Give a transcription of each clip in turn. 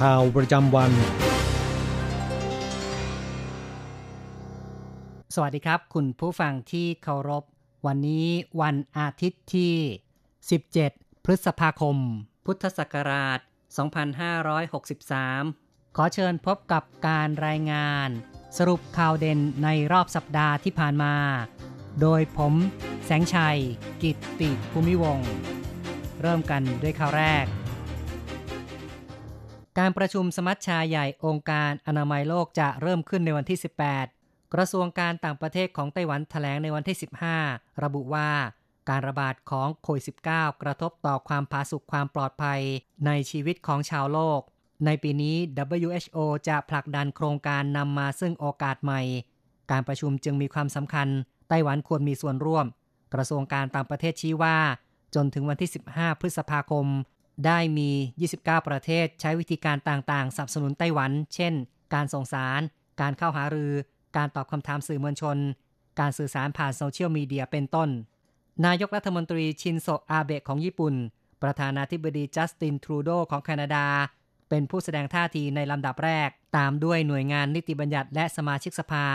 ข่าวประจำวัน สวัสดีครับ คุณผู้ฟังที่เคารพ วันนี้วันอาทิตย์ที่ 17 พฤษภาคม พุทธศักราช 2563 ขอเชิญพบกับการรายงาน สรุปข่าวเด่นในรอบสัปดาห์ที่ผ่านมา โดยผมแสงชัย กิตติภูมิวง เริ่มกันด้วยข่าวแรก การประชุมสมัชชาใหญ่องค์การอนามัยโลกจะเริ่มขึ้นในวันที่ 18 กระทรวงการต่างประเทศของไต้หวันแถลงในวันที่ 15 ระบุว่าการระบาดของโควิด -19 กระทบต่อความผาสุกความปลอดภัยในชีวิตของชาวโลก ในปีนี้ WHO จะผลักดันโครงการนำมาซึ่งโอกาสใหม่ การประชุมจึงมีความสำคัญ ไต้หวันควรมีส่วนร่วม กระทรวงการต่างประเทศชี้ว่า จนถึงวันที่ 15 พฤษภาคม ได้มี 29 ประเทศใช้วิธีการต่างๆสนับสนุนไต้หวัน เช่น การส่งสาร การเข้าหารือ การตอบคำถามสื่อมวลชน การสื่อสารผ่านโซเชียลมีเดียเป็นต้น นายกรัฐมนตรีชินโซอาเบะของญี่ปุ่น ประธานาธิบดีจัสตินทรูโดของแคนาดา เป็นผู้แสดงท่าทีในลำดับแรก ตามด้วยหน่วยงานนิติบัญญัติและสมาชิกสภา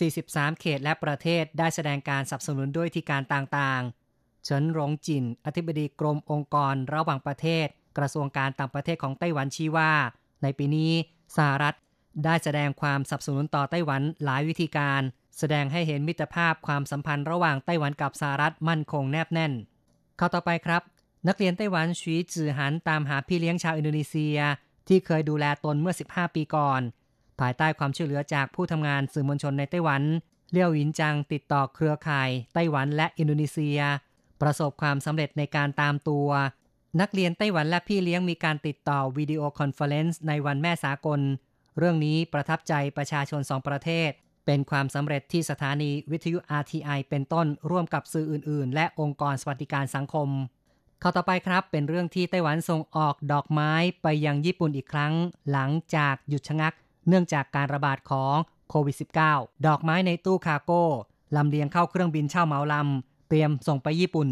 43 เขตและประเทศได้แสดงการสนับสนุนด้วยที่การต่างๆ เฉินหลงจิน อธิบดีกรมองค์กรระหว่างประเทศ กระทรวงการต่างประเทศของไต้หวันชี้ว่า ในปีนี้สหรัฐได้แสดงความสนับสนุนต่อไต้หวันหลายวิธีการ แสดงให้เห็นมิตรภาพความสัมพันธ์ระหว่างไต้หวันกับสหรัฐมั่นคงแนบแน่น เข้าต่อไปครับ นักเรียนไต้หวันชีจือหันตามหาพี่เลี้ยงชาวอินโดนีเซีย ที่เคยดูแลตนเมื่อ 15 ปีก่อน ภายใต้ความช่วยเหลือจากผู้ทำงานสื่อมวลชนในไต้หวันเลี่ยวหินจังติดต่อเครือข่ายไต้หวันและอินโดนีเซีย ประสบความสำเร็จในการตามตัว นักเรียนไต้หวันและพี่เลี้ยงมีการติดต่อ video conference ในวันแม่สากล เรื่องนี้ประทับใจประชาชนสองประเทศ เป็นความสำเร็จที่สถานีวิทยุ RTI เป็นต้นร่วมกับสื่ออื่น ๆ และองค์กรสวัสดิการสังคมข้าต่อไปครับเป็นเรื่องที่ไต้หวันส่งออกดอกไม้ไปยังญี่ปุ่นอีกครั้ง หลังจากหยุดชะงัก เนื่องจากการระบาดของโควิด -19 ดอกไม้ในตู้คาร์โก้ลำเลียงเข้าเครื่องบินเช่าเหมาลำ เตรียมส่งไปญี่ปุ่น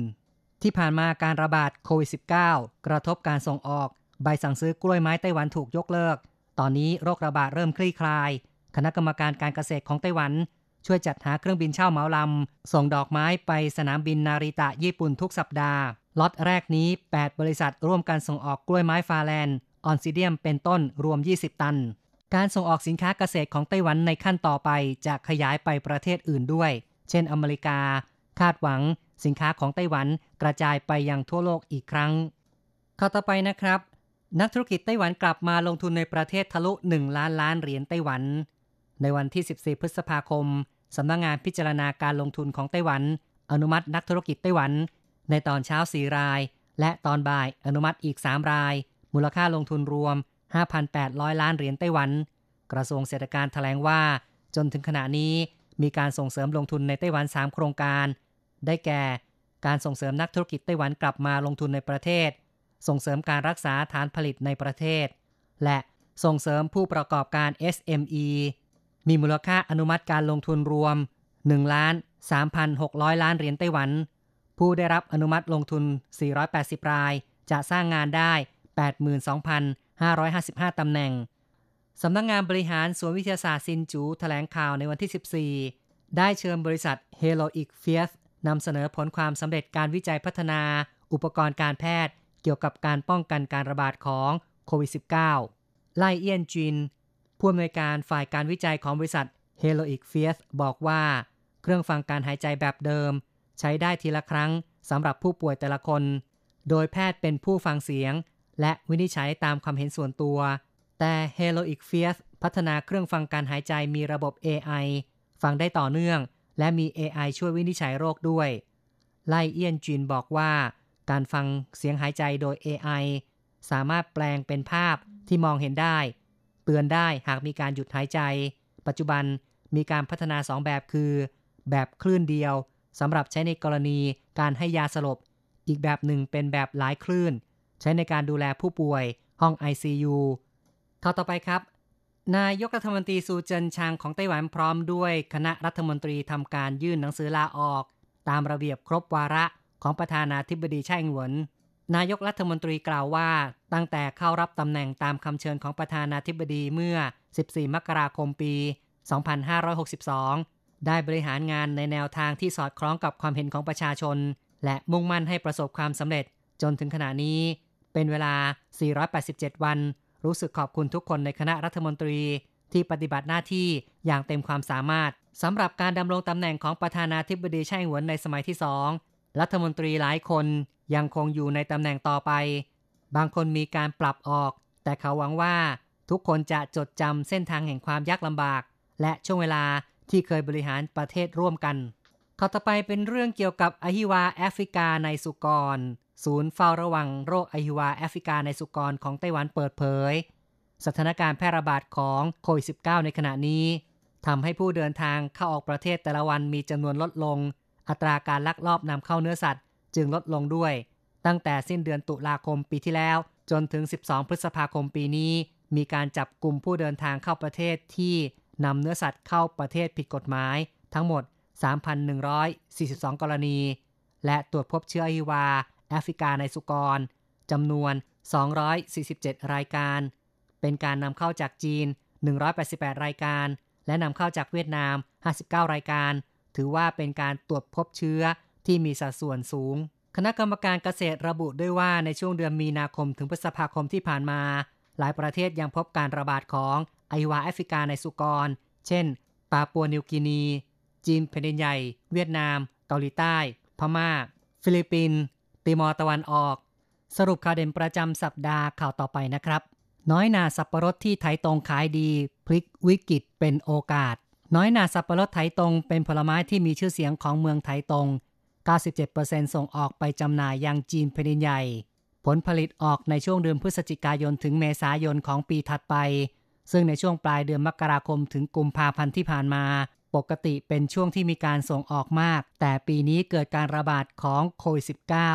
ที่ผ่านมาการระบาดโควิด -19 กระทบการส่งออก ใบสั่งซื้อกล้วยไม้ไต้หวันถูกยกเลิก ตอนนี้โรคระบาดเริ่มคลี่คลาย คณะกรรมการการเกษตรของไต้หวัน ช่วยจัดหาเครื่องบินเช่าเหมาลำ ส่งดอกไม้ไปสนามบินนาริตะญี่ปุ่นทุกสัปดาห์ล็อตแรกนี้ 8 บริษัทร่วมกันส่งออกกล้วยไม้ฟาแลนด์ออนซิเดียมเป็นต้นรวม 20 ตัน การส่งออกสินค้าเกษตรของไต้หวันในขั้นต่อไปจะขยายไปประเทศอื่นด้วย เช่นอเมริกา คาดหวังสินค้าของไต้หวันกระจายไปยังทั่วโลกอีกครั้งข้อต่อไปนะครับ นักธุรกิจไต้หวันกลับมาลงทุนในประเทศทะลุ 1 ล้านล้านเหรียญไต้หวัน ในวันที่ 14 พฤษภาคมสำนักงงานพิจารณาการลงทุนของไต้หวัน อนุมัตินักธุรกิจไต้หวัน ในตอนเช้า 4 ราย และตอนบ่ายอนุมัติอีก 3 ราย มูลค่าลงทุนรวม 5,800 ล้านเหรียญไต้หวัน กระทรวงเศรษฐการแถลงว่า จนถึงขณะนี้มีการส่งเสริมลงทุนในไต้หวัน 3 โครงการ ได้แก่ การส่งเสริมนักธุรกิจไต้หวันกลับมาลงทุนในประเทศ ส่งเสริมการรักษาฐานผลิตในประเทศ และส่งเสริมผู้ประกอบการ SME มีมูลค่าอนุมัติการลงทุนรวม1ล้าน3,600 ล้านเหรียญไต้หวัน ผู้ได้รับอนุมัติลงทุน 480 ราย จะสร้างงานได้ 82,555 ตำแหน่ง สำนักงงานบริหารสวนวิทยาศาสตร์ซินจูแถลงข่าวในวันที่ 14 ได้เชิญบริษัท Heroic f i e s นำเสนอผลความสำเร็จการวิจัยพัฒนา อุปกรณ์การแพทย์ เกี่ยวกับการป้องกันการระบาดของโควิด -19 ไลเอียนจินผู้อำนวยการฝ่ายการวิจัยของบริษัท Heroic f i e r บอกว่า เครื่องฟังการหายใจแบบเดิม ใช้ได้ทีละครั้งสำหรับผู้ป่วยแต่ละคน โดยแพทย์เป็นผู้ฟังเสียง และวินิจฉัยตามความเห็นส่วนตัว แต่ Heroic f i e r พัฒนาเครื่องฟังการหายใจมีระบบ AI ฟังได้ต่อเนื่อง และมี AI ช่วยวินิจฉัยโรคด้วย ไลเอียนจินบอกว่า การฟังเสียงหายใจโดย AI สามารถแปลงเป็นภาพที่มองเห็นได้ เตือนได้หากมีการหยุดหายใจ ปัจจุบันมีการพัฒนา 2 แบบคือ แบบคลื่นเดียวสำหรับใช้ในกรณีการให้ยาสลบ อีกแบบหนึ่งเป็นแบบหลายคลื่น ใช้ในการดูแลผู้ป่วยห้อง ICU ข่าวต่อไปครับ นายกรัฐมนตรีซูเจินชางของไต้หวันพร้อมด้วยคณะรัฐมนตรีทำการยื่นหนังสือลาออก ตามระเบียบครบวาระของประธานาธิบดีไช่อิงหวน นายกรัฐมนตรีกล่าวว่า ตั้งแต่เข้ารับตำแหน่งตามคำเชิญของประธานาธิบดีเมื่อ 14 มกราคมปี 2562 ได้บริหารงานในแนวทางที่สอดคล้องกับความเห็นของประชาชน และมุ่งมั่นให้ประสบความสำเร็จจนถึงขณะนี้ เป็นเวลา 487 วัน รู้สึกขอบคุณทุกคนในคณะรัฐมนตรีที่ปฏิบัติหน้าที่อย่างเต็มความสามารถสำหรับการดำรงตำแหน่งของประธานาธิบดีไช่หวนในสมัยที่สองรัฐมนตรีหลายคนยังคงอยู่ในตำแหน่งต่อไป บางคนมีการปรับออก แต่เขาหวังว่าทุกคนจะจดจำเส้นทางแห่งความยากลำบาก และช่วงเวลาที่เคยบริหารประเทศร่วมกัน ข้อต่อไปเป็นเรื่องเกี่ยวกับอหิวาแอฟริกาในสุกร ศูนย์เฝ้าระวังโรคอหิวาแอฟริกาในสุกรของไต้หวันเปิดเผย สถานการณ์แพร่ระบาดของโควิด -19 ในขณะนี้ทำให้ผู้เดินทางเข้าออกประเทศแต่ละวันมีจำนวนลดลง อัตราการลักลอบนำเข้าเนื้อสัตว์ จึงลดลงด้วย ตั้งแต่สิ้นเดือนตุลาคมปีที่แล้ว จนถึง 12 พฤษภาคมปีนี้ มีการจับกลุ่มผู้เดินทางเข้าประเทศที่นำเนื้อสัตว์เข้าประเทศผิดกฎหมาย ทั้งหมด 3,142 กรณี และตรวจพบเชื้ออีวา แอฟริกาในสุกรจำนวน 247 รายการ เป็นการนำเข้าจากจีน 188 รายการ และนำเข้าจากเวียดนาม 59 รายการ ถือว่าเป็นการตรวจพบเชื้อที่มีสัดส่วนสูง คณะกรรมการเกษตรระบุด้วยว่าในช่วงเดือนมีนาคมถึงพฤษภาคมที่ผ่านมา หลายประเทศยังพบการระบาดของอหิวาต์แอฟริกาในสุกร เช่น ปาปัวนิวกินี จีนแผ่นดินใหญ่ เวียดนาม เกาหลีใต้ พม่า ฟิลิปปินส์ ติมอร์ตะวันออก สรุปข่าวเด่นประจำสัปดาห์ข่าวต่อไปนะครับ น้อยนาสับปะรดที่ไถตงขายดี พลิกวิกฤตเป็นโอกาส น้อยหน่าสับปะรดไถตงเป็นผลไม้ที่มีชื่อเสียงของเมืองไถตง 97%ส่งออกไปจำหน่ายยังจีนแผ่นใหญ่ ผลผลิตออกในช่วงเดือนพฤศจิกายนถึงเมษายนของปีถัดไป ซึ่งในช่วงปลายเดือนมกราคมถึงกุมภาพันธ์ที่ผ่านมา ปกติเป็นช่วงที่มีการส่งออกมาก แต่ปีนี้เกิดการระบาดของโควิด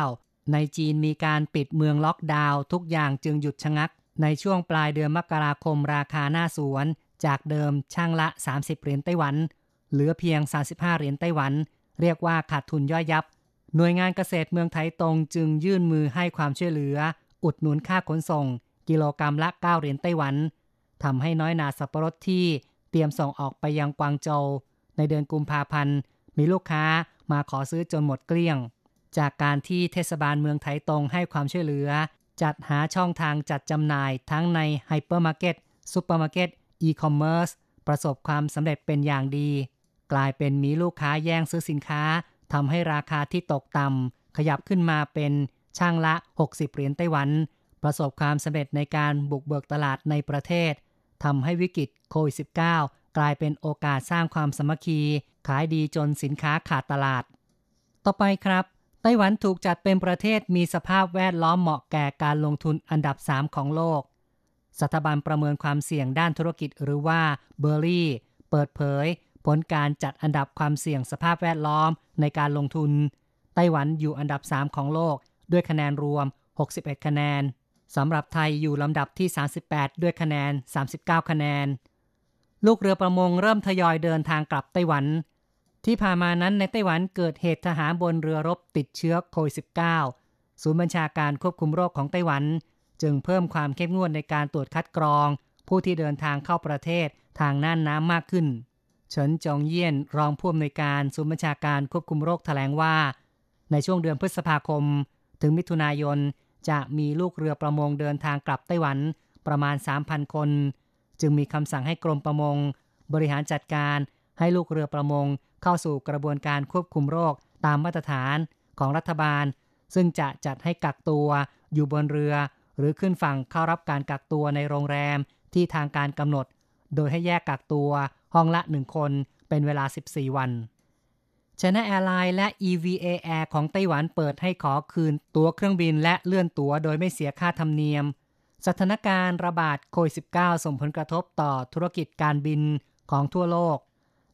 -19 ในจีนมีการปิดเมืองล็อกดาวน์ทุกอย่างจึงหยุดชะงัก ในช่วงปลายเดือนมกราคมราคาหน้าสวน จากเดิมช่างละ 30 เหรียญไต้หวัน เหลือเพียง 35 เหรียญไต้หวัน เรียกว่าขาดทุนย่อยยับ หน่วยงานเกษตรเมืองไถตงจึงยื่นมือให้ความช่วยเหลือ อุดหนุนค่าขนส่ง กิโลกรัมละ 9 เหรียญไต้หวันทำให้น้อยหน่าสับปะรดที่เตรียมส่งออกไปยังกวางโจว ในเดือนกุมภาพันธ์ มีลูกค้ามาขอซื้อจนหมดเกลี้ยง จากการที่เทศบาลเมืองไถตงให้ความช่วยเหลือ จัดหาช่องทางจัดจำหน่ายทั้งในไฮเปอร์มาร์เก็ตซูเปอร์มาร์เก็ตอีคอมเมิร์ซประสบความสำเร็จเป็นอย่างดี กลายเป็นมีลูกค้าแย่งซื้อสินค้าทำให้ราคาที่ตกต่ำขยับขึ้นมาเป็นช่างละ 60 เหรียญไต้หวัน ประสบความสำเร็จในการบุกเบิกตลาดในประเทศทำให้วิกฤตโควิด -19 กลายเป็นโอกาสสร้างความสมัคคี ขายดีจนสินค้าขาดตลาด ต่อไปครับ ไต้หวันถูกจัดเป็นประเทศมีสภาพแวดล้อมเหมาะแก่การลงทุนอันดับ 3 ของโลก สถาบันประเมินความเสี่ยงด้านธุรกิจหรือว่าเบอร์รี่เปิดเผย ผลการจัดอันดับความเสี่ยงสภาพแวดล้อมในการลงทุน ไต้หวันอยู่อันดับ 3 ของโลก ด้วยคะแนนรวม 61 คะแนนสำหรับไทยอยู่ลำดับที่ 38 ด้วยคะแนน 39 คะแนน ลูกเรือประมงเริ่มทยอยเดินทางกลับไต้หวัน ที่ผ่านมานั้นในไต้หวันเกิดเหตุทหารบนเรือรบติดเชื้อโควิด -19 ศูนย์บัญชาการควบคุมโรคของไต้หวัน จึงเพิ่มความเข้มงวดในการตรวจคัดกรอง ผู้ที่เดินทางเข้าประเทศทางน่านน้ำมากขึ้น เฉินจองเยี่ยนรองผู้อำนวยการศูนย์บัญชาการควบคุมโรคแถลงว่า ในช่วงเดือนพฤษภาคม ถึงมิถุนายนจะมีลูกเรือประมงเดินทางกลับไต้หวันประมาณ 3,000 คน จึงมีคำสั่งให้กรมประมง บริหารจัดการให้ลูกเรือประมง เข้าสู่กระบวนการควบคุมโรคตามมาตรฐานของรัฐบาล ซึ่งจะจัดให้กักตัวอยู่บนเรือ หรือขึ้นฝั่งเข้ารับการกักตัวในโรงแรมที่ทางการกำหนด โดยให้แยกกักตัวห้องละหนึ่งคนเป็นเวลา 14 วันชนะแอร์ไลน์และ EVA Air ของไต้หวันเปิดให้ขอคืนตั๋วเครื่องบินและเลื่อนตั๋วโดยไม่เสียค่าธรรมเนียม สถานการณ์ระบาดโควิด -19 ส่งผลกระทบต่อธุรกิจการบินของทั่วโลก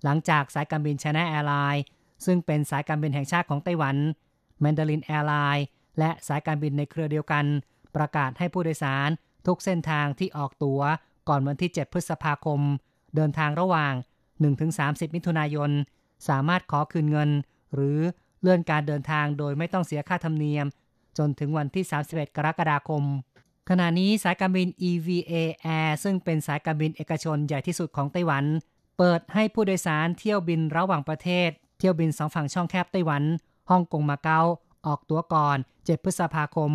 หลังจากสายการบินชนะแอร์ไลน์ซึ่งเป็นสายการบินแห่งชาติของไต้หวัน Mandarin Airline และสายการบินในเครือเดียวกัน ประกาศให้ผู้โดยสารทุกเส้นทางที่ออกตั๋วก่อนวันที่ 7 พฤษภาคม เดินทางระหว่าง 1-30 มิถุนายน สามารถขอคืนเงิน หรือเลื่อนการเดินทางโดยไม่ต้องเสียค่าธรรมเนียม จนถึงวันที่ 31 กรกฎาคม ขณะนี้สายการบิน EVA Air ซึ่งเป็นสายการบินเอกชนใหญ่ที่สุดของไต้หวัน เปิดให้ผู้โดยสารเที่ยวบินระหว่างประเทศ เที่ยวบินสองฝั่งช่องแคบไต้หวันฮ่องกงมาเก๊าออกตั๋วก่อน 7 พฤษภาคม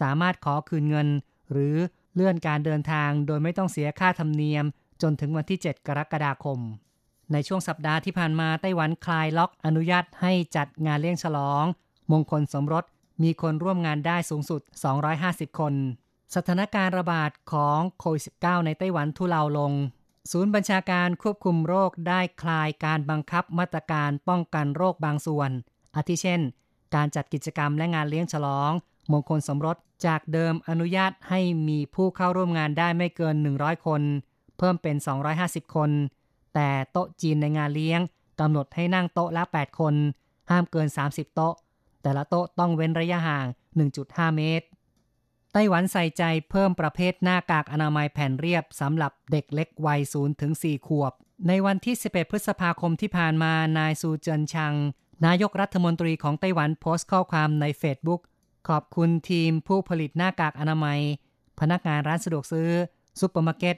สามารถขอคืนเงิน หรือเลื่อนการเดินทางโดยไม่ต้องเสียค่าธรรมเนียม จนถึงวันที่ 7 กรกฎาคม ในช่วงสัปดาห์ที่ผ่านมาไต้หวันคลายล็อกอนุญาตให้จัดงานเลี้ยงฉลอง มงคลสมรสมีคนร่วมงานได้สูงสุด 250 คน สถานการณ์ระบาดของโควิด -19 ในไต้หวันทุเลาลง ศูนย์บัญชาการควบคุมโรคได้คลายการบังคับมาตรการป้องกันโรคบางส่วน อาทิเช่น การจัดกิจกรรมและงานเลี้ยงฉลอง มงคลสมรสจากเดิมอนุญาตให้มีผู้เข้าร่วมงานได้ไม่เกิน 100 คน เพิ่มเป็น 250 คน แต่โต๊ะจีนในงานเลี้ยงกำหนดให้นั่งโต๊ะละ 8 คน ห้ามเกิน 30 โต๊ะ แต่ละโต๊ะต้องเว้นระยะห่าง 1.5 เมตร ไต้หวันใส่ใจเพิ่มประเภทหน้ากากอนามัยแผ่นเรียบสำหรับเด็กเล็กวัย0ถึง4ขวบ ในวันที่ 11 พฤษภาคมที่ผ่านมา นายซูเจินชัง นายกรัฐมนตรีของไต้หวันโพสต์ข้อความในเฟซบุ๊กขอบคุณทีมผู้ผลิตหน้ากากอนามัย พนักงานร้านสะดวกซื้อซุปเปอร์มาร์เก็ต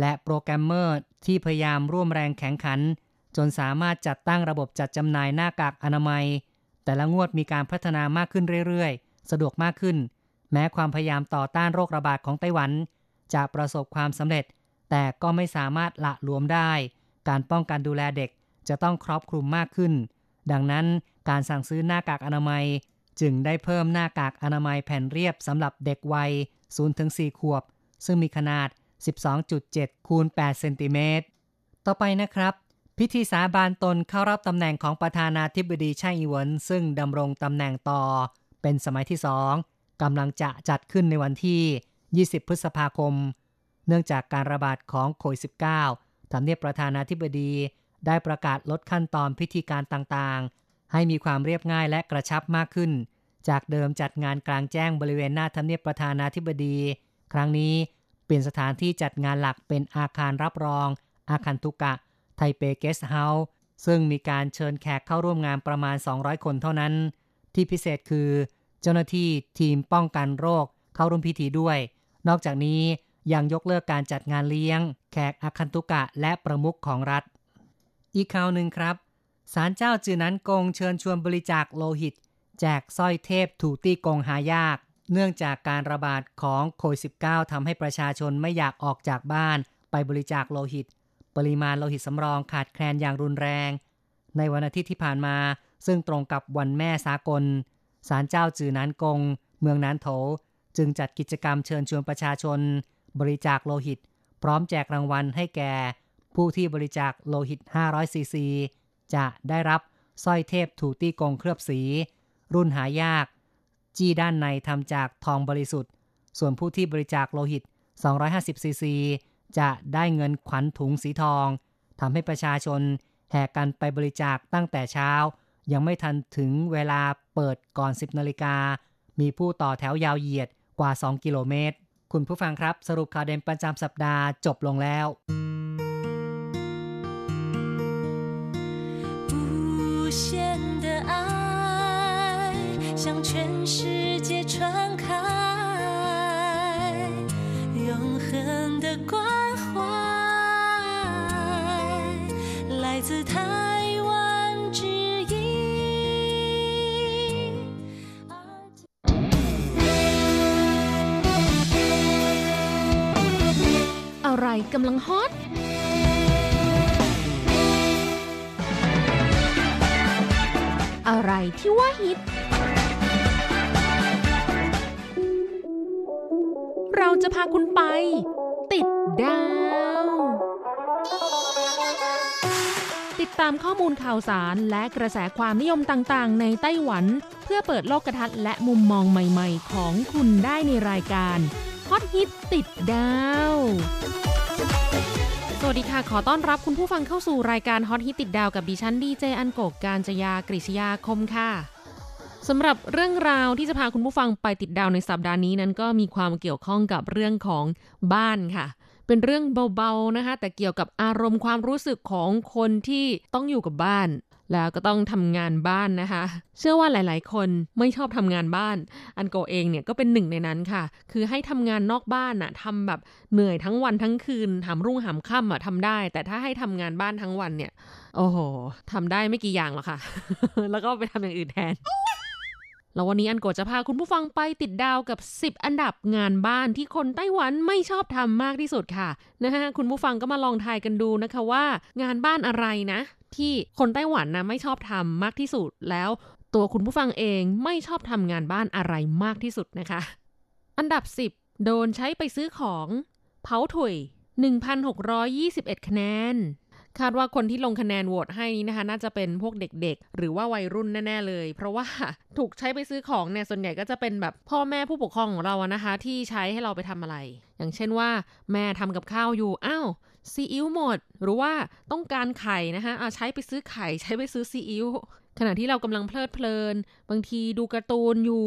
และโปรแกรมเมอร์ที่พยายามร่วมแรงแข่งขัน จนสามารถจัดตั้งระบบจัดจำหน่ายหน้ากากอนามัย แต่ละงวดมีการพัฒนามากขึ้นเรื่อยๆ สะดวกมากขึ้น แม้ความพยายามต่อต้านโรคระบาดของไต้หวัน จะประสบความสำเร็จ แต่ก็ไม่สามารถละหลวมได้ การป้องกันดูแลเด็กจะต้องครอบคลุมมากขึ้น ดังนั้นการสั่งซื้อหน้ากากอนามัย จึงได้เพิ่มหน้ากากอนามัยแผ่นเรียบสำหรับเด็กวัย 0-4 ขวบ ซึ่งมีขนาด 12.7 คูณ 8 เซนติเมตร ต่อไปนะครับ พิธีสาบานตนเข้ารับตำแหน่งของประธานาธิบดีไช่อิงเหวนซึ่งดำรงตำแหน่งต่อ เป็นสมัยที่สอง กำลังจะจัดขึ้นในวันที่ 20 พฤษภาคม เนื่องจากการระบาดของโควิด -19 ทำเนียบประธานาธิบดี ได้ประกาศลดขั้นตอนพิธีการต่างๆ ให้มีความเรียบง่ายและกระชับมากขึ้น จากเดิมจัดงานกลางแจ้งบริเวณหน้าทำเนียบประธานาธิบดี ครั้งนี้เปลี่ยนสถานที่จัดงานหลักเป็นอาคารรับรอง อาคันตุกะ ไทเป Guest House ซึ่งมีการเชิญแขกเข้าร่วมงานประมาณ 200 คนเท่านั้น ที่พิเศษคือ เจ้าหน้าที่ทีมป้องกันโรคเข้าร่วมพิธีด้วย นอกจากนี้ยังยกเลิกการจัดงานเลี้ยง แขกอาคันตุกะและประมุขของรัฐ อีกข่าวหนึ่งครับศาลเจ้าจือนั้นกงเชิญชวนบริจาคโลหิต แจกสร้อยเทพถูตี้กงหายาก เนื่องจากการระบาดของโควิด -19 ทำให้ประชาชนไม่อยากออกจากบ้านไปบริจาคโลหิต ปริมาณโลหิตสำรองขาดแคลนอย่างรุนแรง ในวันอาทิตย์ที่ผ่านมา ซึ่งตรงกับวันแม่สากล ศาลเจ้าจือนั้นกง เมืองนานโถ จึงจัดกิจกรรมเชิญชวนประชาชน บริจาคโลหิต พร้อมแจกรางวัลให้แก่ ผู้ที่บริจาคโลหิต 500 ซีซี จะได้รับสร้อยเทพถูตี้กงเคลือบสี รุ่นหายาก จี้ด้านในทำจากทองบริสุทธิ์ ส่วนผู้ที่บริจาคโลหิต 250 ซีซี จะได้เงินขวัญถุงสีทองทำให้ประชาชนแห่กันไปบริจาคตั้งแต่เช้า ยังไม่ทันถึงเวลา เปิดก่อน 10 นาฬิกา มีผู้ต่อแถวยาวเหยียดกว่า 2 กิโลเมตร คุณผู้ฟังครับ สรุปข่าวเด่นประจำสัปดาห์จบลงแล้ว 无限的爱向全世 ะไรกำลังฮอตอะไรที่ว่าฮิต เราจะพาคุณไป ติดดาว ติดตามข้อมูลข่าวสารและกระแสความนิยมต่างๆ ในไต้หวัน เพื่อเปิดโลกทัศน์และมุมมองใหม่ ๆ ของคุณได้ในรายการ ฮอตฮิตติดดาว สวัสดีค่ะ ขอต้อนรับคุณผู้ฟังเข้าสู่รายการฮอตฮิตติดดาวกับดิฉันดีเจอันโกกการจยากริชยาคมค่ะสำหรับเรื่องราวที่จะพาคุณผู้ฟังไปติดดาวในสัปดาห์นี้นั้นก็มีความเกี่ยวข้องกับเรื่องของบ้านค่ะ เป็นเรื่องเบาๆนะคะ แต่เกี่ยวกับอารมณ์ความรู้สึกของคนที่ต้องอยู่กับบ้าน แล้วก็ต้องทำงานบ้านนะคะ เชื่อว่าหลาย ๆ คนไม่ชอบทำงานบ้าน อันโกเองเนี่ยก็เป็นหนึ่งในนั้นค่ะ คือให้ทำงานนอกบ้านน่ะทำแบบเหนื่อยทั้งวันทั้งคืนหามรุ่งหามค่ำอะทำได้ แต่ถ้าให้ทำงานบ้านทั้งวันเนี่ย โอ้โหทำได้ไม่กี่อย่างหรอกค่ะ แล้วก็ไปทำอย่างอื่นแทนแล้ววันนี้อันโกจะพาคุณผู้ฟังไปติดดาวกับ 10 อันดับงานบ้านที่คนไต้หวันไม่ชอบทำมากที่สุดค่ะนะฮะคุณผู้ฟังก็มาลองทายกันดูนะคะว่า งานบ้านอะไรนะ ที่คนไต้หวันนะไม่ชอบทำมากที่สุด แล้วตัวคุณผู้ฟังเองไม่ชอบทำงานบ้านอะไรมากที่สุดนะคะ อันดับ 10 โดนใช้ไปซื้อของเผาถุย 1,621 คะแนน คาดว่าคนที่ลงคะแนนโหวตให้นี้นะคะ น่าจะเป็นพวกเด็กๆ หรือว่าวัยรุ่นแน่ๆเลย เพราะว่าถูกใช้ไปซื้อของเนี่ย ส่วนใหญ่ก็จะเป็นแบบพ่อแม่ผู้ปกครองของเราอะนะคะ ที่ใช้ให้เราไปทำอะไร อย่างเช่นว่า แม่ทำกับข้าวอยู่ อ้าว ซีอิ๊วหมด หรือว่าต้องการไข่นะคะอาใช้ไปซื้อไข่ใช้ไปซื้อซีอิ๊วขณะที่เรากำลังเพลิดเพลิน บางทีดูการ์ตูนอยู่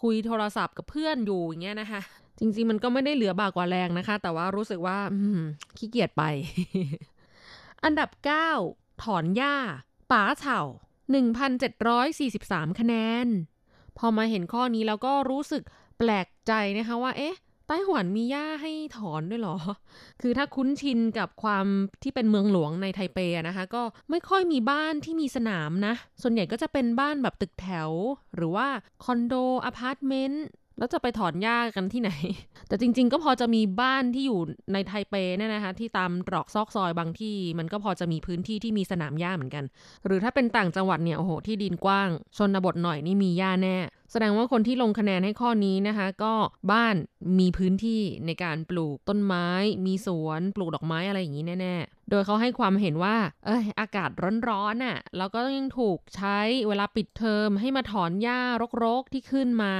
คุยโทรศัพท์กับเพื่อนอยู่อย่างเงี้ยนะคะจริงๆมันก็ไม่ได้เหลือบากกว่าแรงนะคะ แต่ว่ารู้สึกว่าขี้เกียจไป อันดับ 9 ถอนหญ้าป๋าเฉา1,743 คะแนน พอมาเห็นข้อนี้แล้วก็รู้สึกแปลกใจนะคะว่า เอ๊ะ ไต้หวันมีหญ้าให้ถอนด้วยเหรอ คือถ้าคุ้นชินกับความที่เป็นเมืองหลวงในไทเปะนะคะ ก็ไม่ค่อยมีบ้านที่มีสนามนะ ส่วนใหญ่ก็จะเป็นบ้านแบบตึกแถว หรือว่าคอนโดอพาร์ตเมนต์แล้วจะไปถอนหญ้ากันที่ไหน แต่จริง ๆ ก็พอจะมีบ้านที่อยู่ในไทเปเนี่ยนะคะ ที่ตามตรอกซอกซอยบางที่ มันก็พอจะมีพื้นที่ที่มีสนามหญ้าเหมือนกัน หรือถ้าเป็นต่างจังหวัดเนี่ย โอ้โห ที่ดินกว้าง ชนบทหน่อยนี่มีหญ้าแน่ แสดงว่าคนที่ลงคะแนนให้ข้อนี้นะคะ ก็บ้านมีพื้นที่ในการปลูกต้นไม้ มีสวนปลูกดอกไม้อะไรอย่างนี้แน่ๆ โดยเขาให้ความเห็นว่า เอ้ยอากาศร้อนๆน่ะแล้วก็ยังถูกใช้เวลาปิดเทอมให้มาถอนหญ้ารกๆที่ขึ้นมา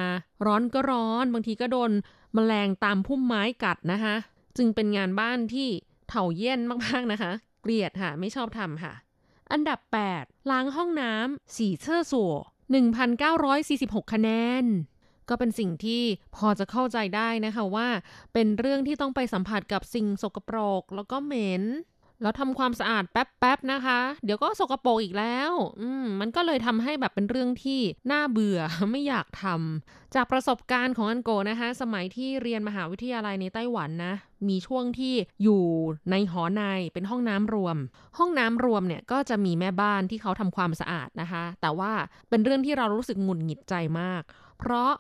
ร้อนก็ร้อน บางทีก็โดนแมลงตามพุ่มไม้กัดนะคะ จึงเป็นงานบ้านที่เถ่าเยี่ยนมากๆนะคะ เกลียดค่ะ ไม่ชอบทำค่ะ อันดับ 8 ล้างห้องน้ำสีเชื่อสัว 1,946 คะแนน ก็เป็นสิ่งที่พอจะเข้าใจได้นะคะว่า เป็นเรื่องที่ต้องไปสัมผัสกับสิ่งสกปรกแล้วก็เหม็น แล้วทำความสะอาดแป๊บๆนะคะ เดี๋ยวก็สกปรกอีกแล้ว อืมมันก็เลยทำให้แบบเป็นเรื่องที่น่าเบื่อไม่อยากทำจากประสบการณ์ของอันโกนะคะ สมัยที่เรียนมหาวิทยาลัยในไต้หวันนะ มีช่วงที่อยู่ในหอในเป็นห้องน้ำรวม ห้องน้ำรวมเนี่ยก็จะมีแม่บ้านที่เขาทำความสะอาดนะคะ แต่ว่าเป็นเรื่องที่เรารู้สึกหงุดหงิดใจมาก เพราะ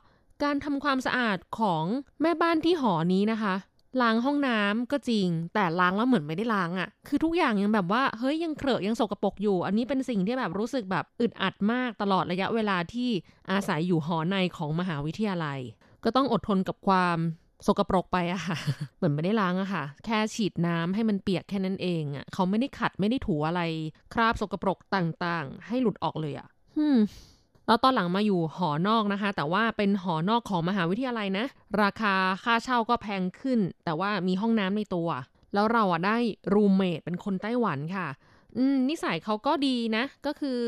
การทำความสะอาดของแม่บ้านที่หอนี้นะคะ ล้างห้องน้ำก็จริง แต่ล้างแล้วเหมือนไม่ได้ล้างอะ่ะ คือทุกอย่างยังแบบว่าเฮ้ยยังเครอะยังสกรปรกอยู่ อันนี้เป็นสิ่งที่แบบรู้สึกแบบอึดอัดมากตลอดระยะเวลาที่อาศัยอยู่หอในของมหาวิทยาลัย ก็ต้องอดทนกับความสกปรกไปอะค่ะ เหมือนไม่ได้ล้างอะค่ะ แค่ฉีดน้ำให้มันเปียกแค่นั้นเองอะเขาไม่ได้ขัดไม่ได้ถูอะไร คราบสกปรกต่างๆ ให้หลุดออกเลยอะฮึ แล้วตอนหลังมาอยู่หอนอกนะคะ แต่ว่าเป็นหอนอกของมหาวิทยาลัยนะ ราคาค่าเช่าก็แพงขึ้น แต่ว่ามีห้องน้ำในตัว แล้วเราอะได้รูมเมทเป็นคนไต้หวันค่ะอืมนิสัยเขาก็ดีนะ ก็คือ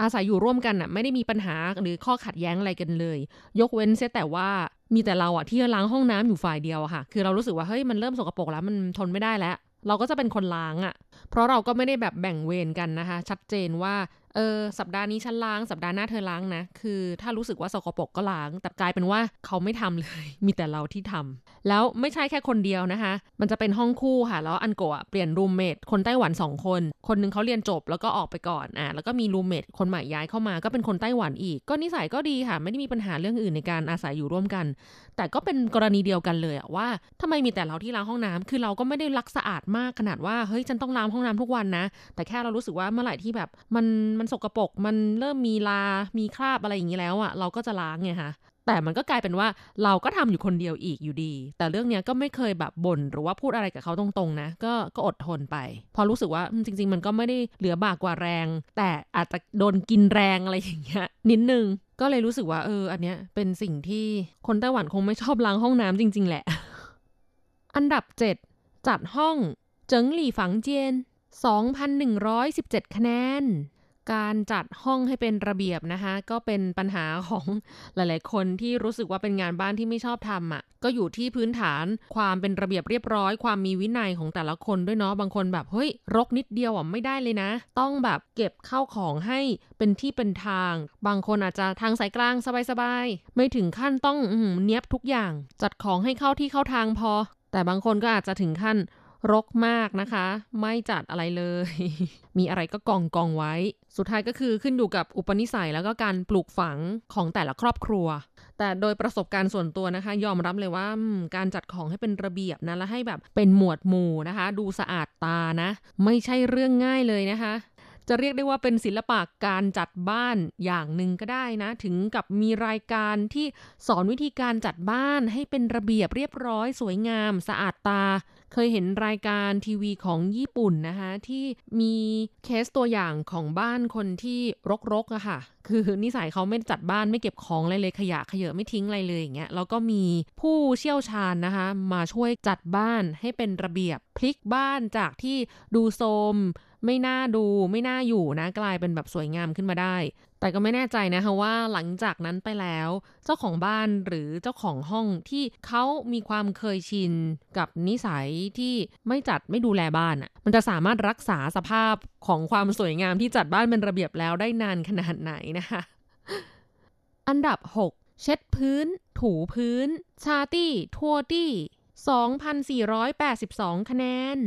อาศัยอยู่ร่วมกันอะไม่ได้มีปัญหาหรือข้อขัดแย้งอะไรกันเลย ยกเว้นเสียแต่ว่ามีแต่เราอะที่ล้างห้องน้ำอยู่ฝ่ายเดียวอะค่ะ คือเรารู้สึกว่าเฮ้ยมันเริ่มสกปรกแล้วมันทนไม่ได้แล้ว เราก็จะเป็นคนล้างอะ เพราะเราก็ไม่ได้แบบแบ่งเวรกันนะคะ ชัดเจนว่า เออสัปดาห์นี้ฉันล้างสัปดาห์หน้าเธอล้างนะ คือถ้ารู้สึกว่าสกปรกก็ล้าง แต่กลายเป็นว่าเขาไม่ทำเลย มีแต่เราที่ทำแล้วไม่ใช่แค่คนเดียวนะคะ มันจะเป็นห้องคู่ค่ะ แล้วอันโกะเปลี่ยนรูมเมทคนไต้หวันสองคน คนหนึงเขาเรียนจบแล้วก็ออกไปก่อนอะแล้วก็มีรูมเมทคนใหม่ย้ายเข้ามาก็เป็นคนไต้หวันอีก ก็นิสัยก็ดีค่ะ ไม่ได้มีปัญหาเรื่องอื่นในการอาศัยอยู่ร่วมกัน แต่ก็เป็นกรณีเดียวกันเลยอะว่าทำไมมีแต่เราที่ล้างห้องน้ำคือเราก็ไม่ได้รักสะอาดมากขนาดว่าเฮ้ยฉันต้องล้างห้องน้ำทุกวันนะ แต่แค่เรารู้สึกว่าเมื่อไหร่ที่แบบมันมันสกปรกมันเริ่มมีลา มีคราบอะไรอย่างนี้แล้วอะเราก็จะล้างไงคะแต่มันก็กลายเป็นว่าเราก็ทำอยู่คนเดียวอีกอยู่ดี แต่เรื่องเนี้ยก็ไม่เคยแบบบ่นหรือว่าพูดอะไรกับเขาตรงๆนะ ก็ก็อดทนไป พอรู้สึกว่าจริง ๆ มันก็ไม่ได้เหลือบากกว่าแรง แต่อาจจะโดนกินแรงอะไรอย่างเงี้ยนิดนึง ก็เลยรู้สึกว่าเออ อันเนี้ยเป็นสิ่งที่คนไต้หวันคงไม่ชอบล้างห้องน้ำจริง ๆ แหละ อันดับ 7 จัดห้องเจิงหลี่ฝังเจียน 2,117 คะแนน การจัดห้องให้เป็นระเบียบนะคะ ก็เป็นปัญหาของหลาย ๆ คนที่รู้สึกว่าเป็นงานบ้านที่ไม่ชอบทำอะ ก็อยู่ที่พื้นฐานความเป็นระเบียบเรียบร้อย ความมีวินัยของแต่ละคนด้วยเนาะบางคนแบบเฮ้ยรกนิดเดียวอะไม่ได้เลยนะ ต้องแบบเก็บเข้าของให้เป็นที่เป็นทาง บางคนอาจจะทางสายกลางสบาย ๆ ไม่ถึงขั้นต้องอื้อหือเนี้ยบทุกอย่าง จัดของให้เข้าที่เข้าทางพอ แต่บางคนก็อาจจะถึงขั้นรกมากนะคะ ไม่จัดอะไรเลย มีอะไรก็กองกองไว้ สุดท้ายก็คือขึ้นอยู่กับอุปนิสัยแล้วก็การปลูกฝังของแต่ละครอบครัว แต่โดยประสบการณ์ส่วนตัวนะคะ ยอมรับเลยว่าการจัดของให้เป็นระเบียบนะและให้แบบเป็นหมวดหมู่นะคะ ดูสะอาดตานะ ไม่ใช่เรื่องง่ายเลยนะคะ จะเรียกได้ว่าเป็นศิลปะการจัดบ้านอย่างหนึ่งก็ได้นะ ถึงกับมีรายการที่สอนวิธีการจัดบ้านให้เป็นระเบียบเรียบร้อย สวยงาม สะอาดตา เคยเห็นรายการทีวีของญี่ปุ่นนะคะ ที่มีเคสตัวอย่างของบ้านคนที่รกๆอะค่ะ คือนิสัยเขาไม่จัดบ้านไม่เก็บของอะไรเลยขยะขยะไม่ทิ้งอะไรเลยอย่างเงี้ยแล้วก็มีผู้เชี่ยวชาญนะคะ มาช่วยจัดบ้านให้เป็นระเบียบพลิกบ้านจากที่ดูโทมไม่น่าดูไม่น่าอยู่นะ กลายเป็นแบบสวยงามขึ้นมาได้ แต่ก็ไม่แน่ใจนะคะว่าหลังจากนั้นไปแล้ว เจ้าของบ้านหรือเจ้าของห้องที่เขามีความเคยชินกับนิสัยที่ไม่จัดไม่ดูแลบ้านอะ่ะมันจะสามารถรักษาสภาพของความสวยงามที่จัดบ้านเป็นระเบียบแล้วได้นานขนาดไหนนะคะอันดับ 6 เช็ดพื้น ถูพื้น ชาตี้ ทัวตี้ 2,482 คะแนน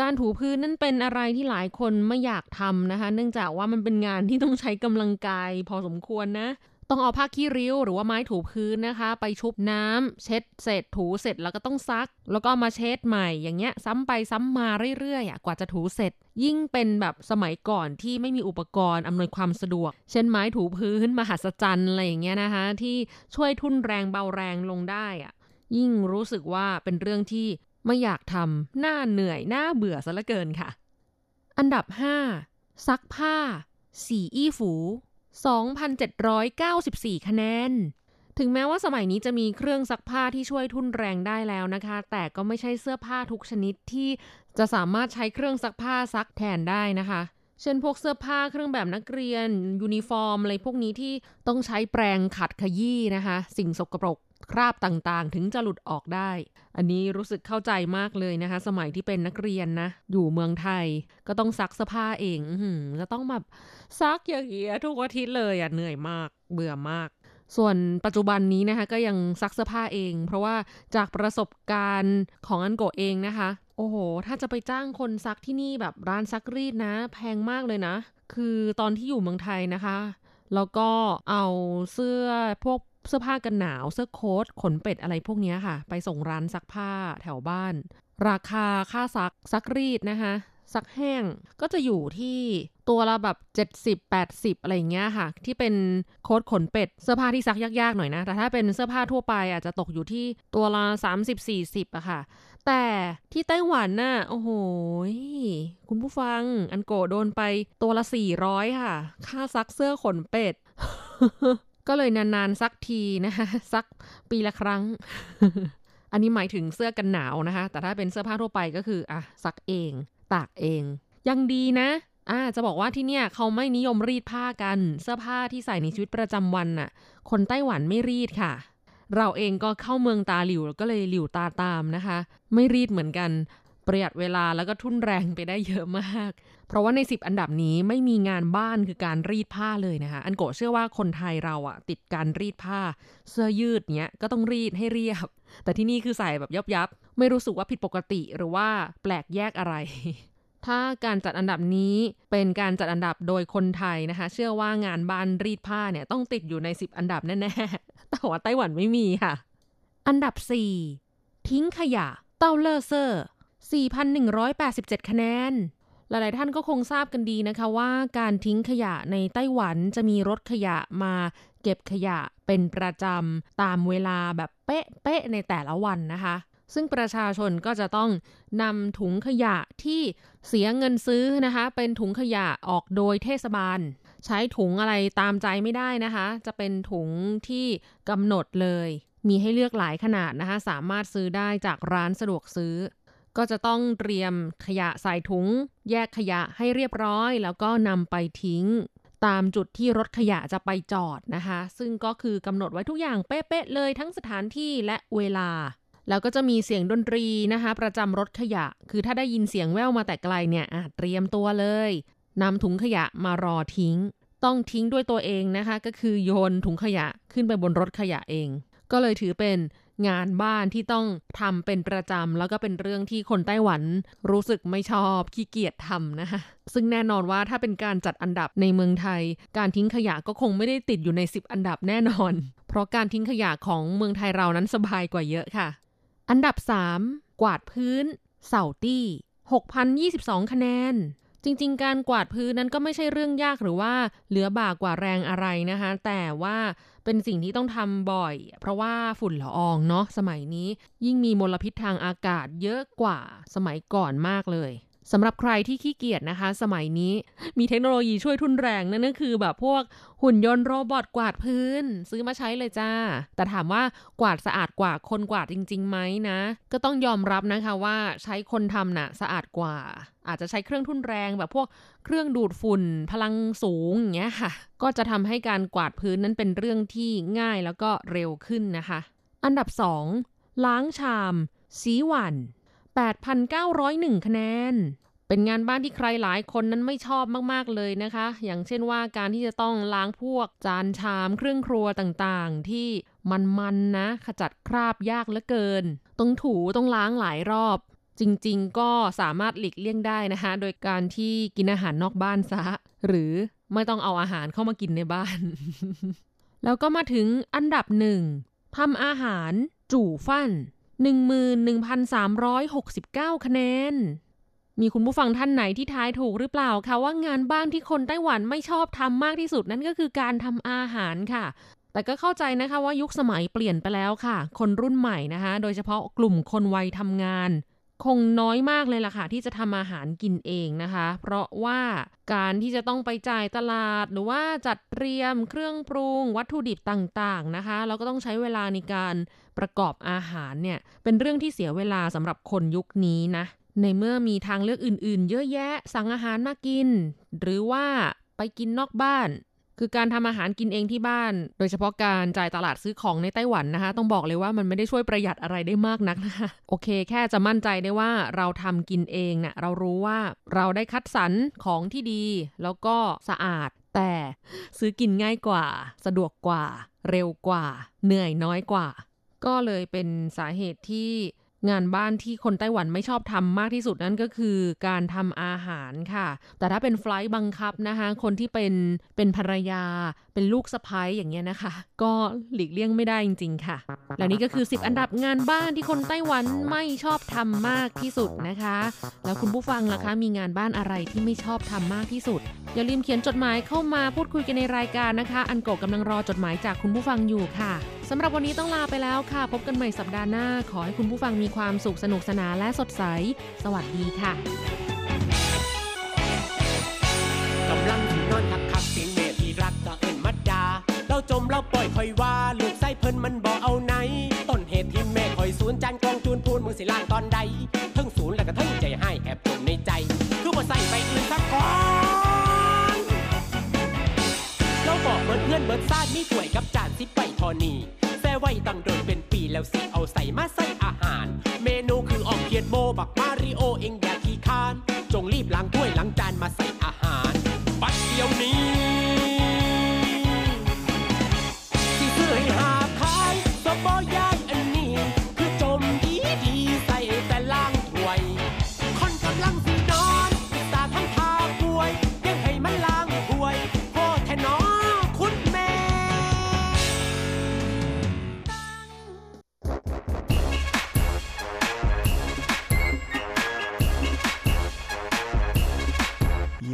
การถูพื้นนั่นเป็นอะไรที่หลายคนไม่อยากทำนะคะ เนื่องจากว่ามันเป็นงานที่ต้องใช้กำลังกายพอสมควรนะ ต้องเอาผ้าขี้ริ้วหรือว่าไม้ถูพื้นนะคะ ไปชุบน้ำเช็ดเสร็จถูเสร็จแล้วก็ต้องซัก แล้วก็มาเช็ดใหม่อย่างเงี้ย ซ้ำไปซ้ำมาเรื่อยๆอะกว่าจะถูเสร็จ ยิ่งเป็นแบบสมัยก่อนที่ไม่มีอุปกรณ์อำนวยความสะดวก เช่นไม้ถูพื้นมหัศจรรย์อะไรอย่างเงี้ยนะคะ ที่ช่วยทุ่นแรงเบาแรงลงได้อะยิ่งรู้สึกว่าเป็นเรื่องที่ ไม่อยากทำหน้าเหนื่อยหน้าเบื่อซะเหลือเกินค่ะ อันดับ 5 ซักผ้า สีอี้ฝู 2,794 คะแนน ถึงแม้ว่าสมัยนี้จะมีเครื่องซักผ้าที่ช่วยทุ่นแรงได้แล้วนะคะ แต่ก็ไม่ใช่เสื้อผ้าทุกชนิดที่จะสามารถใช้เครื่องซักผ้าซักแทนได้นะคะเช่นพวกเสื้อผ้าเครื่องแบบนักเรียน ยูนิฟอร์มอะไรพวกนี้ที่ต้องใช้แปรงขัดขยี้นะคะ สิ่งสกปรก คราบต่างๆ ถึงจะหลุดออกได้ อันนี้รู้สึกเข้าใจมากเลยนะคะ สมัยที่เป็นนักเรียนนะ อยู่เมืองไทยก็ต้องซักเสื้อผ้าเองอะจะต้องแบบซักอย่างเงี้ยทุกอาทิตย์เลยอะเหนื่อยมาก เบื่อมากส่วนปัจจุบันนี้นะคะก็ยังซักเสื้อผ้าเอง เพราะว่าจากประสบการณ์ของอันโกเองนะคะ โอ้โห ถ้าจะไปจ้างคนซักที่นี่แบบร้านซักรีดนะ แพงมากเลยนะ คือตอนที่อยู่เมืองไทยนะคะ แล้วก็เอาเสื้อพวก เสื้อผ้ากันหนาว เสื้อโค้ทขนเป็ดอะไรพวกนี้ค่ะ ไปส่งร้านซักผ้าแถวบ้าน ราคาค่าซักซักรีดนะคะซักแห้งก็จะอยู่ที่ตัวละแบบ 70 80 อะไรอย่างเงี้ยค่ะ ที่เป็นโค้ทขนเป็ด เสื้อผ้าที่ซักยากๆหน่อยนะ แต่ถ้าเป็นเสื้อผ้าทั่วไปอาจจะตกอยู่ที่ตัวละ 30 40อะค่ะ แต่ที่ไต้หวันน่ะโอ้โห คุณผู้ฟัง อันโกโดนไปตัวละ 400 ค่ะ ค่าซักเสื้อขนเป็ด ก็เลยนานๆซักทีนะคะซักปีละครั้ง อันนี้หมายถึงเสื้อกันหนาวนะคะ แต่ถ้าเป็นเสื้อผ้าทั่วไปก็คืออะซักเอง ตากเอง ยังดีนะอ่าจะบอกว่าที่เนี่ยเขาไม่นิยมรีดผ้ากัน เสื้อผ้าที่ใส่ในชีวิตประจำวันน่ะ คนไต้หวันไม่รีดค่ะ เราเองก็เข้าเมืองตาหลิวก็เลยหลิวตาตามนะคะ ไม่รีดเหมือนกัน ประหยัดเวลาแล้วก็ทุ่นแรงไปได้เยอะมาก เพราะว่าใน 10 อันดับนี้ไม่มีงานบ้านคือการรีดผ้าเลยนะคะ อันโกเชื่อว่าคนไทยเราอะติดการรีดผ้า เสื้อยืดเนี้ยก็ต้องรีดให้เรียบ แต่ที่นี่คือใส่แบบยับยับ ไม่รู้สึกว่าผิดปกติหรือว่าแปลกแยกอะไร ถ้าการจัดอันดับนี้เป็นการจัดอันดับโดยคนไทยนะคะ เชื่อว่างานบ้านรีดผ้าเนี่ยต้องติดอยู่ใน 10 อันดับแน่ๆ แต่ว่าไต้หวันไม่มีค่ะ อันดับ 4 ทิ้งขยะ 倒垃圾 4,187 คะแนน หลายๆท่านก็คงทราบกันดีนะคะว่าการทิ้งขยะในไต้หวันจะมีรถขยะมาเก็บขยะเป็นประจำตามเวลาแบบเป๊ะๆในแต่ละวันนะคะ ซึ่งประชาชนก็จะต้องนำถุงขยะที่เสียเงินซื้อนะคะ เป็นถุงขยะออกโดยเทศบาล ใช้ถุงอะไรตามใจไม่ได้นะคะ จะเป็นถุงที่กำหนดเลย มีให้เลือกหลายขนาดนะคะ สามารถซื้อได้จากร้านสะดวกซื้อ ก็จะต้องเตรียมขยะใส่ถุง แยกขยะให้เรียบร้อย แล้วก็นำไปทิ้ง ตามจุดที่รถขยะจะไปจอดนะคะ ซึ่งก็คือกำหนดไว้ทุกอย่างเป๊ะๆเลยทั้งสถานที่และเวลา แล้วก็จะมีเสียงดนตรีนะคะ ประจำรถขยะ คือถ้าได้ยินเสียงแว่วมาแต่ไกลเนี่ยอะเตรียมตัวเลยนำถุงขยะมารอทิ้ง ต้องทิ้งด้วยตัวเองนะคะ ก็คือโยนถุงขยะขึ้นไปบนรถขยะเอง ก็เลยถือเป็น งานบ้านที่ต้องทำเป็นประจำแล้วก็เป็นเรื่องที่คนไต้หวันรู้สึกไม่ชอบขี้เกียจทำนะคะซึ่งแน่นอนว่าถ้าเป็นการจัดอันดับในเมืองไทย การทิ้งขยะก็คงไม่ได้ติดอยู่ใน 10 อันดับแน่นอน เพราะการทิ้งขยะของเมืองไทยเรานั้นสบายกว่าเยอะค่ะ อันดับ 3 กวาดพื้น เสาตี้6,022 คะแนน จริง ๆ การกวาดพื้นนั้นก็ไม่ใช่เรื่องยากหรือว่าเหลือบ่ากว่าแรงอะไรนะคะ แต่ว่าเป็นสิ่งที่ต้องทำบ่อย เพราะว่าฝุ่นละอองเนาะสมัยนี้ ยิ่งมีมลพิษทางอากาศเยอะกว่าสมัยก่อนมากเลย สำหรับใครที่ขี้เกียจนะคะ สมัยนี้มีเทคโนโลยีช่วยทุนแรงนั่นก็คือแบบพวกหุ่นยนต์โรบอทกวาดพื้น ซื้อมาใช้เลยจ้า แต่ถามว่ากวาดสะอาดกว่าคนกวาดจริงๆไหมนะ ก็ต้องยอมรับนะคะว่าใช้คนทำน่ะสะอาดกว่า อาจจะใช้เครื่องทุนแรงแบบพวกเครื่องดูดฝุ่นพลังสูงอย่างเงี้ยค่ะ ก็จะทำให้การกวาดพื้นนั้นเป็นเรื่องที่ง่ายแล้วก็เร็วขึ้นนะคะ อันดับ 2 ล้างชามสีหวัน 8,901 คะแนน เป็นงานบ้านที่ใครหลายคนนั้นไม่ชอบมากๆเลยนะคะ อย่างเช่นว่าการที่จะต้องล้างพวกจานชามเครื่องครัวต่างๆ ที่มันๆนะ ขจัดคราบยากเหลือเกิน ต้องถูต้องล้างหลายรอบ จริงๆ ก็สามารถหลีกเลี่ยงได้นะคะ โดยการที่กินอาหารนอกบ้านซะ หรือไม่ต้องเอาอาหารเข้ามากินในบ้าน แล้วก็มาถึงอันดับหนึ่งทำอาหารจู่ฟั่น 11,369 คะแนน มีคุณผู้ฟังท่านไหนที่ทายถูกหรือเปล่าคะว่างานบ้านที่คนไต้หวันไม่ชอบทำมากที่สุดนั่นก็คือการทำอาหารค่ะ แต่ก็เข้าใจนะคะว่ายุคสมัยเปลี่ยนไปแล้วค่ะ คนรุ่นใหม่นะคะ โดยเฉพาะกลุ่มคนวัยทำงาน คงน้อยมากเลยล่ะค่ะ ที่จะทำอาหารกินเองนะคะ เพราะว่าการที่จะต้องไปจ่ายตลาด หรือว่าจัดเตรียมเครื่องปรุง วัตถุดิบต่างๆนะคะแล้วก็ต้องใช้เวลาในการ ประกอบอาหารเนี่ยเป็นเรื่องที่เสียเวลาสำหรับคนยุคนี้นะ ในเมื่อมีทางเลือกอื่นๆ เยอะแยะสั่งอาหารมากิน หรือว่าไปกินนอกบ้าน คือการทำอาหารกินเองที่บ้าน โดยเฉพาะการจ่ายตลาดซื้อของในไต้หวันนะคะ ต้องบอกเลยว่ามันไม่ได้ช่วยประหยัดอะไรได้มากนักนะคะโอเค แค่จะมั่นใจได้ว่าเราทำกินเองเนะ่ะเรารู้ว่าเราได้คัดสรรของที่ดี แล้วก็สะอาดแต่ซื้อกินง่ายกว่า สะดวกกว่า เร็วกว่า เหนื่อยน้อยกว่า ก็เลยเป็นสาเหตุที่งานบ้านที่คนไต้หวันไม่ชอบทำมากที่สุดนั่นก็คือการทำอาหารค่ะ แต่ถ้าเป็นไฟล์บังคับนะคะ คนที่เป็นเป็นภรรยา เป็นลูกสะพ้ยอย่างเงี้ยนะคะ ก็หลีกเลี่ยงไม่ได้จริง ๆ ค่ะ และนี่ก็คือ 10 อันดับงานบ้านที่คนไต้หวันไม่ชอบทำมากที่สุดนะคะ แล้วคุณผู้ฟังล่ะคะ มีงานบ้านอะไรที่ไม่ชอบทำมากที่สุด อย่าลืมเขียนจดหมายเข้ามาพูดคุยกันในรายการนะคะ อันโกกำลังรอจดหมายจากคุณผู้ฟังอยู่ค่ะสำหรับวันนี้ต้องลาไปแล้วค่ะ พบกันใหม่สัปดาห์หน้า ขอให้คุณผู้ฟังมีความสุขสนุกสนานและสดใส สวัสดีค่ะกำลังที่นอนคักคักเสียงเมที่รักก็เอินมัดดา เราจมเราปล่อยคอยว่าลูกไส้เพิ่นมันบ่เอาไหน ต้นเหตุที่แม่คอยสูนจานกองจูนพูนมึงสิล่างตอนใด บิดซ่านี่ถ้วยกับจานสิไปทอนี่แต่ไว้ตั้งโดนเป็นปีแล้วสิเอาใส่มาใส่อาหาร เมนูคือออกเขียนโมบักมาริโอเองอย่าขี้คาน จงรีบล้างถ้วยล้างจานมาใส่อาหาร บัดเดียวนี้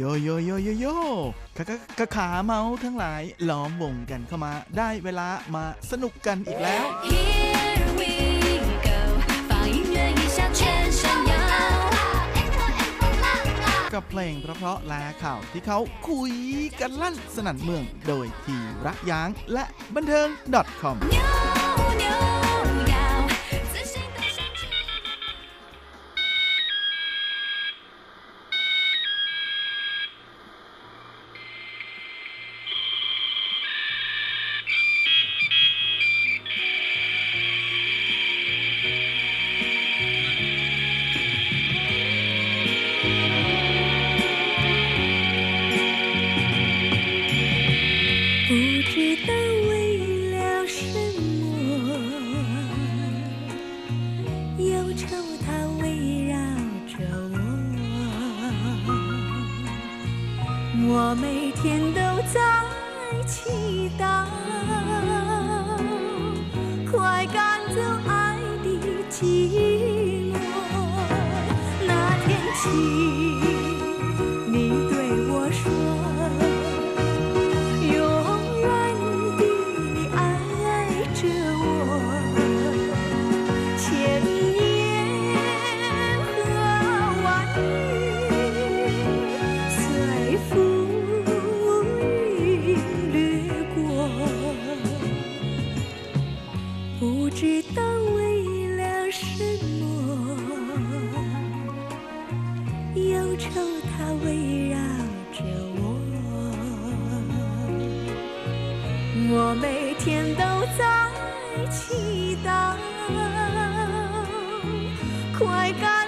โยโยโยโยโยกะกะกะขาเมาทั้งหลายล้อมวงกันเข้ามาได้เวลามาสนุกกันอีกแล้ว Here we go，放音乐一下全身摇。 กับเพลงเพราะๆและข่าวที่เขาคุยกันลั่นสนั่นเมืองโดยทีระยางและบันเทิง .com 我每天都在祈祷，快赶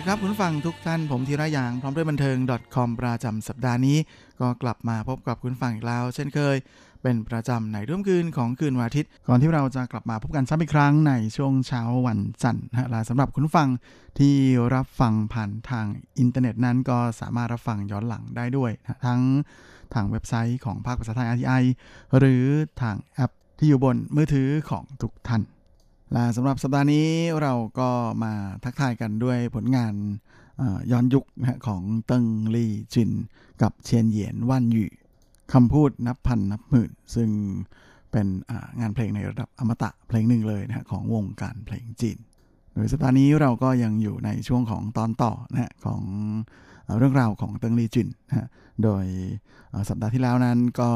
วัสดีครับคุณฟังทุกท่านผมธีระยางพร้อมด้วยบันเทิง .com ประจำสัปดาห์นี้ ก็กลับมาพบกับคุณฟังอีกแล้ว เช่นเคย เป็นประจำในร่วมคืนของคืนวันอาทิตย์ ก่อนที่เราจะกลับมาพบกันซ้ำอีกครั้งในช่วงเช้าวันจันทร์นะฮะและสำหรับคุณฟังที่รับฟังผ่านทางอินเทอร์เน็ตนั้นก็สามารถรับฟังย้อนหลังได้ด้วยนะทั้งทางเว็บไซต์ของภาคภาษาไทย RTI หรือทางแอปที่อยู่บนมือถือของทุกท่าน และสำหรับสัปดาห์นี้เราก็มาทักทายกันด้วยผลงานย้อนยุคของเติ้งลี่จิน กับเชียนเหยียนว่านหยู่คำพูดนับพันนับหมื่น ซึ่งเป็นงานเพลงในระดับอมตะเพลงหนึ่งเลยนะฮะของวงการเพลงจีน โดยสัปดาห์นี้เราก็ยังอยู่ในช่วงของตอนต่อนะฮะของเรื่องราวของเติงลีจินนะโดยสัปดาห์ที่แล้วนั้นก็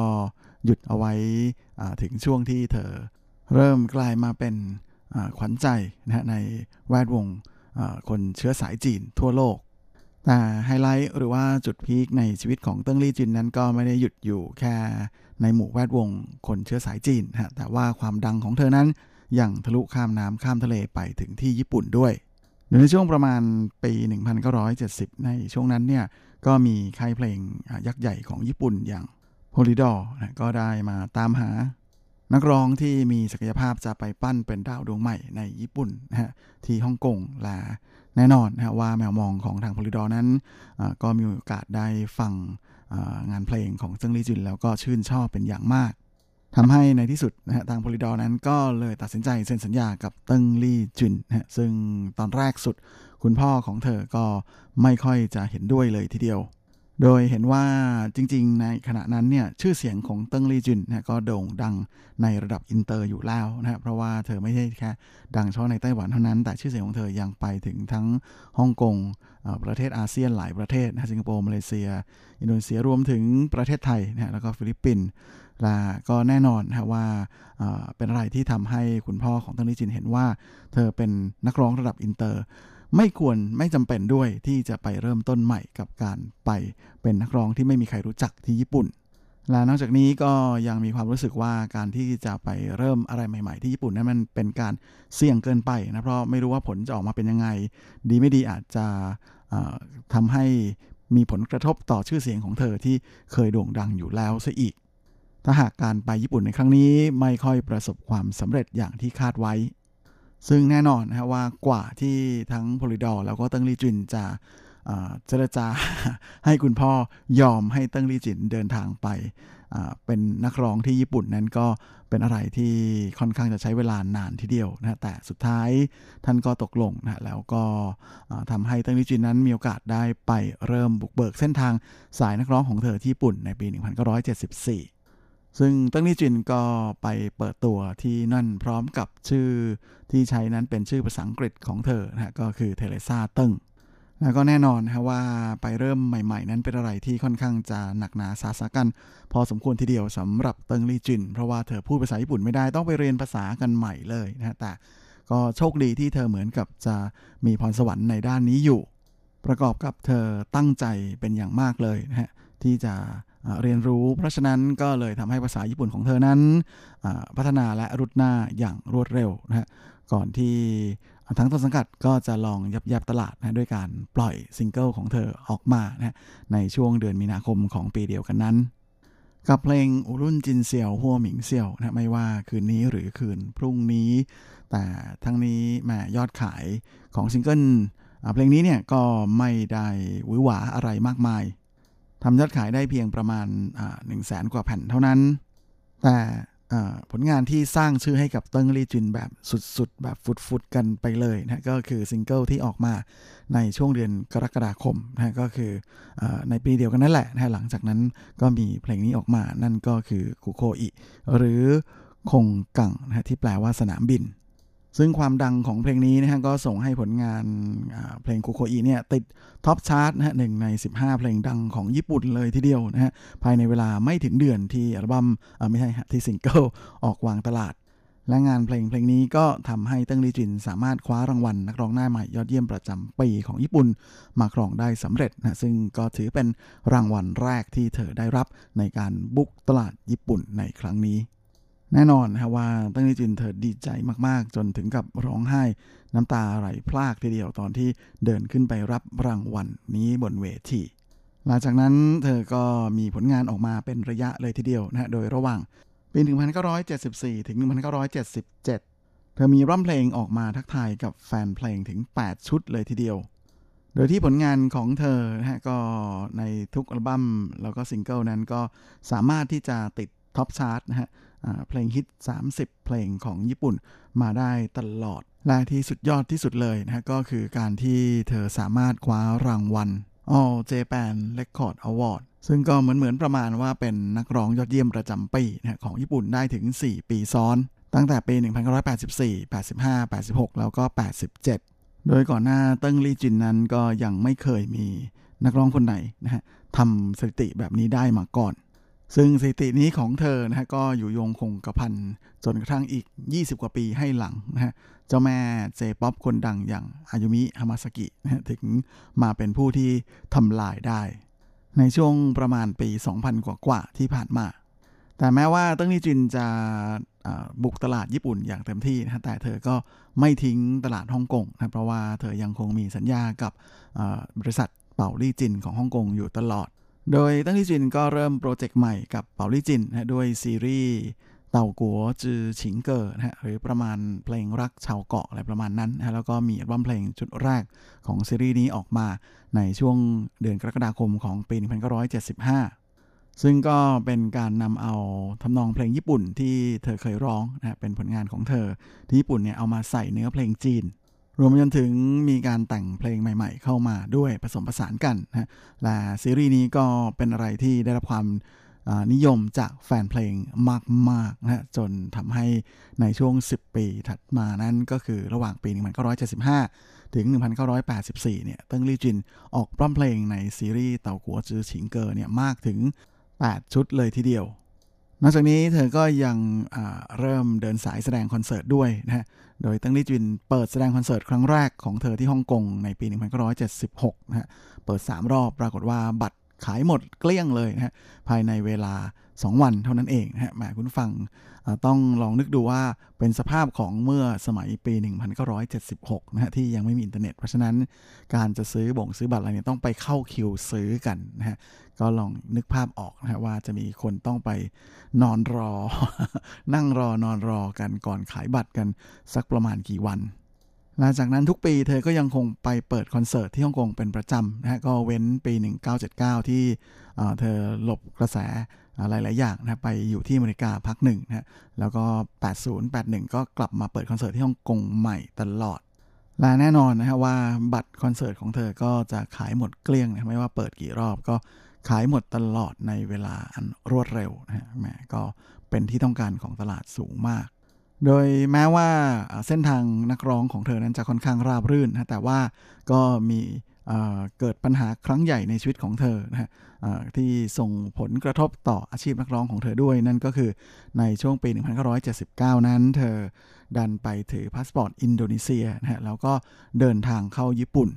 หยุดเอาไว้ถึงช่วงที่เธอเริ่มกลายมาเป็น ขวัญใจนะในแวดวงคนเชื้อสายจีนทั่วโลก แต่ไฮไลท์หรือว่าจุด peak ในชีวิตของเติ้งลี่จวินนั้นก็ไม่ได้หยุดอยู่แค่ในหมู่แวดวงคนเชื้อสายจีนฮะแต่ว่าความดังของเธอนั้นยังทะลุข้ามน้ำข้ามทะเลไปถึงที่ญี่ปุ่นด้วยในช่วงประมาณปี 1970 ในช่วงนั้นเนี่ยก็มีค่ายเพลงยักษ์ใหญ่ของญี่ปุ่นอย่างโพลิดอร์ก็ได้มาตามหา นักร้องที่มีศักยภาพจะไปปั้นเป็นดาวดวงใหม่ในญี่ปุ่นนะฮะที่ฮ่องกงและแน่นอนนะว่าแมวมองของทางพลิดอนั้น ก็มีโอกาสได้ฟังงานเพลงของเซิงลี่จินแล้วก็ชื่นชอบเป็นอย่างมากทำให้ในที่สุดนะฮะทางพลิดอนั้นก็เลยตัดสินใจเซ็นสัญญากับเติ้งลี่จินนะฮะซึ่งตอนแรกสุด คุณพ่อของเธอก็ไม่ค่อยจะเห็นด้วยเลยทีเดียว โดยเห็นว่าจริง ๆ ในขณะนั้นเนี่ยชื่อเสียงของเติ้งลี่จวินนะก็โด่งดังในระดับอินเตอร์อยู่แล้วนะเพราะว่าเธอไม่ใช่แค่ดังเฉพาะในไต้หวันเท่านั้น แต่ชื่อเสียงของเธอยังไปถึงทั้งฮ่องกงประเทศอาเซียนหลายประเทศนะสิงคโปร์มาเลเซีย อินโดนีเซียรวมถึงประเทศไทยนะแล้วก็ฟิลิปปินส์และก็แน่นอนนะว่าเป็นอะไรที่ทำให้คุณพ่อของเติ้งลี่จวินเห็นว่า เธอเป็นนักร้องระดับอินเตอร์ไม่ควรไม่จำเป็นด้วยที่จะไปเริ่มต้นใหม่กับการไปเป็นนักร้องที่ไม่มีใครรู้จักที่ญี่ปุ่น และนอกจากนี้ก็ยังมีความรู้สึกว่าการที่จะไปเริ่มอะไรใหม่ ๆ ที่ญี่ปุ่นนั้นมันเป็นการเสี่ยงเกินไปนะเพราะไม่รู้ว่าผลจะออกมาเป็นยังไง ดีไม่ดีอาจจะทำให้มีผลกระทบต่อชื่อเสียงของเธอที่เคยโด่งดังอยู่แล้วซะอีก ถ้าหากการไปญี่ปุ่นในครั้งนี้ไม่ค่อยประสบความสำเร็จอย่างที่คาดไว้ ซึ่งแน่นอนนะว่ากว่าที่ทั้งโพลิดอร์แล้วก็เติ้งลี่จินจะเจรจาให้คุณพ่อยอมให้เติ้งลี่จินเดินทางไปเป็นนักร้องที่ญี่ปุ่นนั้นก็เป็นอะไรที่ค่อนข้างจะใช้เวลานานทีเดียวนะแต่สุดท้ายท่านก็ตกลงนะแล้วก็ทำให้เติ้งลี่จวินนั้นมีโอกาสได้ไปเริ่มบุกเบิกเส้นทางสายนักร้องของเธอที่ญี่ปุ่นในปี 1974 ซึ่งเติ้งลี่จวินก็ไปเปิดตัวที่นั่นพร้อมกับชื่อที่ใช้นั้นเป็นชื่อภาษาอังกฤษของเธอนะก็คือเทเรซาเติ้งแล้วก็แน่นอนนะว่าไปเริ่มใหม่ ๆ นั้นเป็นอะไรที่ค่อนข้างจะหนักหนาสาหัสสากรรจ์ พอสมควรทีเดียวสำหรับเติ้งลี่จวิน เพราะว่าเธอพูดภาษาญี่ปุ่นไม่ได้ต้องไปเรียนภาษากันใหม่เลยนะแต่ก็โชคดีที่เธอเหมือนกับจะมีพรสวรรค์ในด้านนี้อยู่ ประกอบกับเธอตั้งใจเป็นอย่างมากเลยนะฮะที่จะ เรียนรู้ เพราะฉะนั้นก็เลยทำให้ภาษาญี่ปุ่นของเธอนั้น พัฒนาและรุดหน้าอย่างรวดเร็วนะฮะก่อนที่ทั้งต้นสังกัดก็จะลองยับยับตลาดนะด้วยการปล่อยซิงเกิลของเธอออกมานะในช่วงเดือนมีนาคมของปีเดียวกันนั้น กับเพลงอุรุ่นจินเซียวหัวหมิงเซียวนะไม่ว่าคืนนี้หรือคืนพรุ่งนี้ แต่ทั้งนี้แม้ยอดขายของซิงเกิลเพลงนี้เนี่ยก็ไม่ได้หวือหวาอะไรมากมาย ทำยอดขายได้เพียงประมาณหนึ่งแสนกว่าแผ่นเท่านั้น แต่ผลงานที่สร้างชื่อให้กับเติ้งลี่จวินแบบสุดๆ แบบฟุดๆ กันไปเลยนะก็คือซิงเกิลที่ออกมาในช่วงเดือนกรกฎาคมนะก็คืออในปีเดียวกันนั่นแหละนะหลังจากนั้นก็มีเพลงนี้ออกมานั่นก็คือคุโคอิหรือ空港 นะที่แปลว่าสนามบิน ซึ่งความดังของเพลงนี้นะฮะก็ส่งให้ผลงานเพลงคุโคอีเนี่ยติด top chart นะฮะหนึ่งใน 15 เพลงดังของญี่ปุ่นเลยทีเดียวนะฮะภายในเวลาไม่ถึงเดือนที่อัลบั้มไม่ใช่ที่ซิงเกิลออกวางตลาด และงานเพลงเพลงนี้ก็ทำให้เติ้งลี่จินสามารถคว้ารางวัลนักร้องหน้าใหม่ยอดเยี่ยมประจำปีของญี่ปุ่นมาครองได้สำเร็จนะซึ่งก็ถือเป็นรางวัลแรกที่เธอได้รับในการบุกตลาดญี่ปุ่นในครั้งนี้ แน่นอนนะว่าตั้งนี้จินเธอดีใจมากๆ จนถึงกับร้องไห้น้ำตาไหลพลากทีเดียวตอนที่เดินขึ้นไปรับรางวัลนนี้บนเวทีหลังจากนั้นเธอก็มีผลงานออกมาเป็นระยะเลยทีเดียวนะโดยระหว่างปี 1974 ถึง 1977 เธอมีร่ำเพลงออกมาทักทายกับแฟนเพลงถึง 8 ชุดเลยทีเดียว โดยที่ผลงานของเธอนะฮะก็ในทุกอัลบั้มแล้วก็ซิงเกิลนั้นก็สามารถที่จะติด top chart นะฮะ เพลงฮิต 30 เพลงของญี่ปุ่นมาได้ตลอด และที่สุดยอดที่สุดเลยนะก็คือการที่เธอสามารถคว้ารางวัล All Japan Record Award ซึ่งก็เหมือนเหมือนประมาณว่าเป็นนักร้องยอดเยี่ยมประจำปีนะของญี่ปุ่นได้ถึง 4 ปีซ้อน ตั้งแต่ปี 1984 85 86 แล้วก็ 87 โดยก่อนหน้าเติ้งลี่จินนั้นก็ยังไม่เคยมีนักร้องคนไหนนะฮะทำสถิติแบบนี้ได้มาก่อน ซึ่งสถิตินี้ของเธอนะฮะก็อยู่ยงคงกระพันจนกระทั่งอีก 20 กว่าปีให้หลังนะฮะเจ้าแม่ J-pop คนดังอย่างอายูมิฮามาซากินะฮะถึงมาเป็นผู้ที่ทำลายได้ ในช่วงประมาณปี 2000 กว่ากว่าที่ผ่านมา แต่แม้ว่าเติ้งลี่จินจะบุกตลาดญี่ปุ่นอย่างเต็มที่นะแต่เธอก็ไม่ทิ้งตลาดฮ่องกงนะเพราะว่าเธอยังคงมีสัญญากับบริษัทเป่าลี่จินของฮ่องกงอยู่ตลอด โดยเติ้งลี่จินก็เริ่ม project ใหม่กับเป่าลี่จินนะด้วยซีรีส์島國之情歌นะฮะหรือประมาณเพลงรักชาวเกาะอะไรประมาณนั้นนะแล้วก็มีอัลบั้มเพลงชุดแรกของซีรีส์นี้ออกมาในช่วงเดือนกรกฎาคมของปี 1975 ซึ่งก็เป็นการนำเอาทำนองเพลงญี่ปุ่นที่เธอเคยร้องนะเป็นผลงานของเธอที่ญี่ปุ่นเนี่ยเอามาใส่เนื้อเพลงจีน รวมจนถึงมีการแต่งเพลงใหม่ ๆ เข้ามาด้วยผสมผสานกันนะและซีรีส์นี้ก็เป็นอะไรที่ได้รับความนิยมจากแฟนเพลงมากๆนะจนทำให้ในช่วง 10 ปีถัดมานั้นก็คือระหว่างปี 1975 ถึง 1984 เนี่ยเติ้งลี่จินออกอัลบั้มเพลงในซีรีส์島國之情歌เนี่ยมากถึง 8 ชุดเลยทีเดียว นอกจากนี้เธอก็ยังเริ่มเดินสายแสดงคอนเสิร์ตด้วยนะฮะ โดยเติ้งลี่จินเปิดแสดงคอนเสิร์ตครั้งแรกของเธอที่ฮ่องกงในปี 1976 นะฮะ เปิด 3 รอบปรากฏว่าบัตรขายหมดเกลี้ยงเลยนะฮะ ภายในเวลา 2 วันเท่านั้นเองนะฮะแหมคุณฟังต้องลองนึกดูว่าเป็นสภาพของเมื่อสมัยปี 1976 นะฮะที่ยังไม่มีอินเทอร์เน็ต เพราะฉะนั้นการจะซื้อบ่งซื้อบัตรอะไรเนี่ยต้องไปเข้าคิวซื้อกันนะฮะก็ลองนึกภาพออกนะฮะว่าจะมีคนต้องไปนอนรอ นั่งรอนอนรอกันก่อนขายบัตรกันสักประมาณกี่วันหลังจากนั้นทุกปีเธอก็ยังคงไปเปิดคอนเสิร์ตที่ฮ่องกงเป็นประจำนะฮะก็เว้นปี 1979 ที่เธอหลบกระแส หลาย ๆ อย่างนะไปอยู่ที่อเมริกาพักหนึ่งนะแล้วก็ 80 81 ก็กลับมาเปิดคอนเสิร์ตที่ฮ่องกงใหม่ตลอด และแน่นอนนะฮะว่าบัตรคอนเสิร์ตของเธอก็จะขายหมดเกลี้ยงนะไม่ว่าเปิดกี่รอบก็ขายหมดตลอดในเวลาอันรวดเร็วนะฮะแหมก็เป็นที่ต้องการของตลาดสูงมาก โดยแม้ว่าเส้นทางนักร้องของเธอนั้นจะค่อนข้างราบรื่นนะแต่ว่าก็มี เกิดปัญหาครั้งใหญ่ในชีวิตของเธอนะฮะที่ส่งผลกระทบต่ออาชีพนักร้องของเธอด้วย นั่นก็คือในช่วงปี 1979 นั้น เธอดันไปถือพาสปอร์ตอินโดนีเซียนะฮะแล้วก็เดินทางเข้าญี่ปุ่น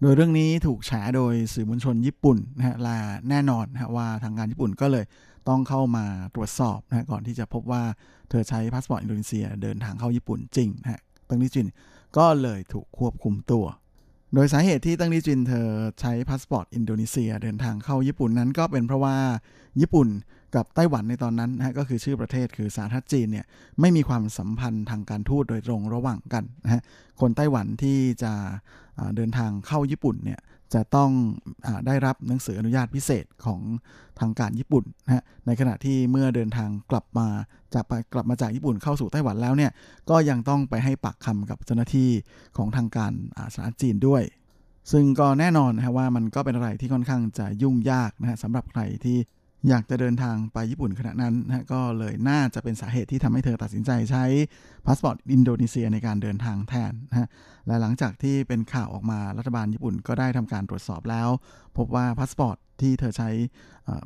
โดยเรื่องนี้ถูกแฉโดยสื่อมวลชนญี่ปุ่นนะฮะและแน่นอนนะว่าทางการญี่ปุ่นก็เลยต้องเข้ามาตรวจสอบนะก่อนที่จะพบว่าเธอใช้พาสปอร์ตอินโดนีเซียเดินทางเข้าญี่ปุ่นจริงนะฮะเติ้งลี่จินก็เลยถูกควบคุมตัว โดยสาเหตุที่เติ้งลี่จินเธอใช้พาสปอร์ตอินโดนีเซียเดินทางเข้าญี่ปุ่นนั้นก็เป็นเพราะว่าญี่ปุ่นกับไต้หวันในตอนนั้นนะก็คือชื่อประเทศคือสาธารณรัฐจีนเนี่ยไม่มีความสัมพันธ์ทางการทูตโดยตรงระหว่างกันนะฮะคนไต้หวันที่จะเดินทางเข้าญี่ปุ่นเนี่ย จะต้องอได้รับหนังสืออนุญาตพิเศษของทางการญี่ปุ่นนะฮะในขณะที่เมื่อเดินทางกลับมาจากไปกลับมาจากญี่ปุ่นเข้าสู่ไต้หวันแล้วเนี่ยก็ยังต้องไปให้ปากคำกับเจ้าหน้าที่ของทางการสาธารณรัฐจีนด้วย ซึ่งก็แน่นอนนะฮะว่ามันก็เป็นอะไรที่ค่อนข้างจะยุ่งยากนะฮะสำหรับใครที่ อยากจะเดินทางไปญี่ปุ่นขณะนั้นนะก็เลยน่าจะเป็นสาเหตุที่ทำให้เธอตัดสินใจใช้พาสปอร์ตอินโดนีเซียในการเดินทางแทนนะฮะและหลังจากที่เป็นข่าวออกมารัฐบาลญี่ปุ่นก็ได้ทำการตรวจสอบแล้ว พบว่าพาสปอร์ตที่เธอใช้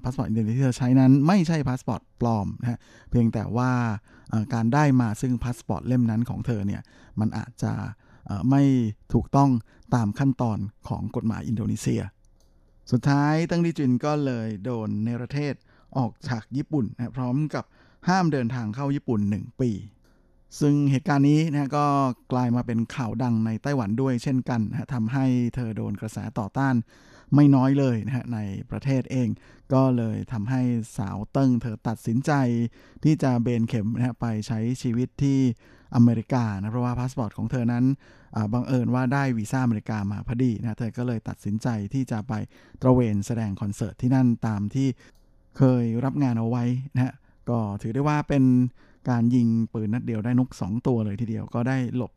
พาสปอร์ตอินโดนีเซียที่เธอใช้นั้นไม่ใช่พาสปอร์ตปลอมนะฮะเพียงแต่ว่าการได้มาซึ่งพาสปอร์ตเล่มนั้นของเธอเนี่ยมันอาจจะไม่ถูกต้องตามขั้นตอนของกฎหมายอินโดนีเซีย สุดท้ายเติ้งลี่จินก็เลยโดนในประเทศออกจากญี่ปุ่นนะพร้อมกับห้ามเดินทางเข้าญี่ปุ่น 1 ปี ซึ่งเหตุการณ์นี้นะก็กลายมาเป็นข่าวดังในไต้หวันด้วยเช่นกันนะทำให้เธอโดนกระแสต่อต้านไม่น้อยเลยนะฮะในประเทศเอง ก็เลยทำให้สาวเติ้งเธอตัดสินใจที่จะเบนเข็มนะฮะไปใช้ชีวิตที่อเมริกานะเพราะว่าพาสปอร์ตของเธอนั้น บังเอิญว่าได้วีซ่าอเมริกามาพอดีนะเธอก็เลยตัดสินใจที่จะไปตระเวนแสดงคอนเสิร์ตที่นั่นตามที่เคยรับงานเอาไว้นะฮะก็ถือได้ว่าเป็นการยิงปืนนัดเดียวได้นก 2 ตัวเลยทีเดียวก็ได้หลบ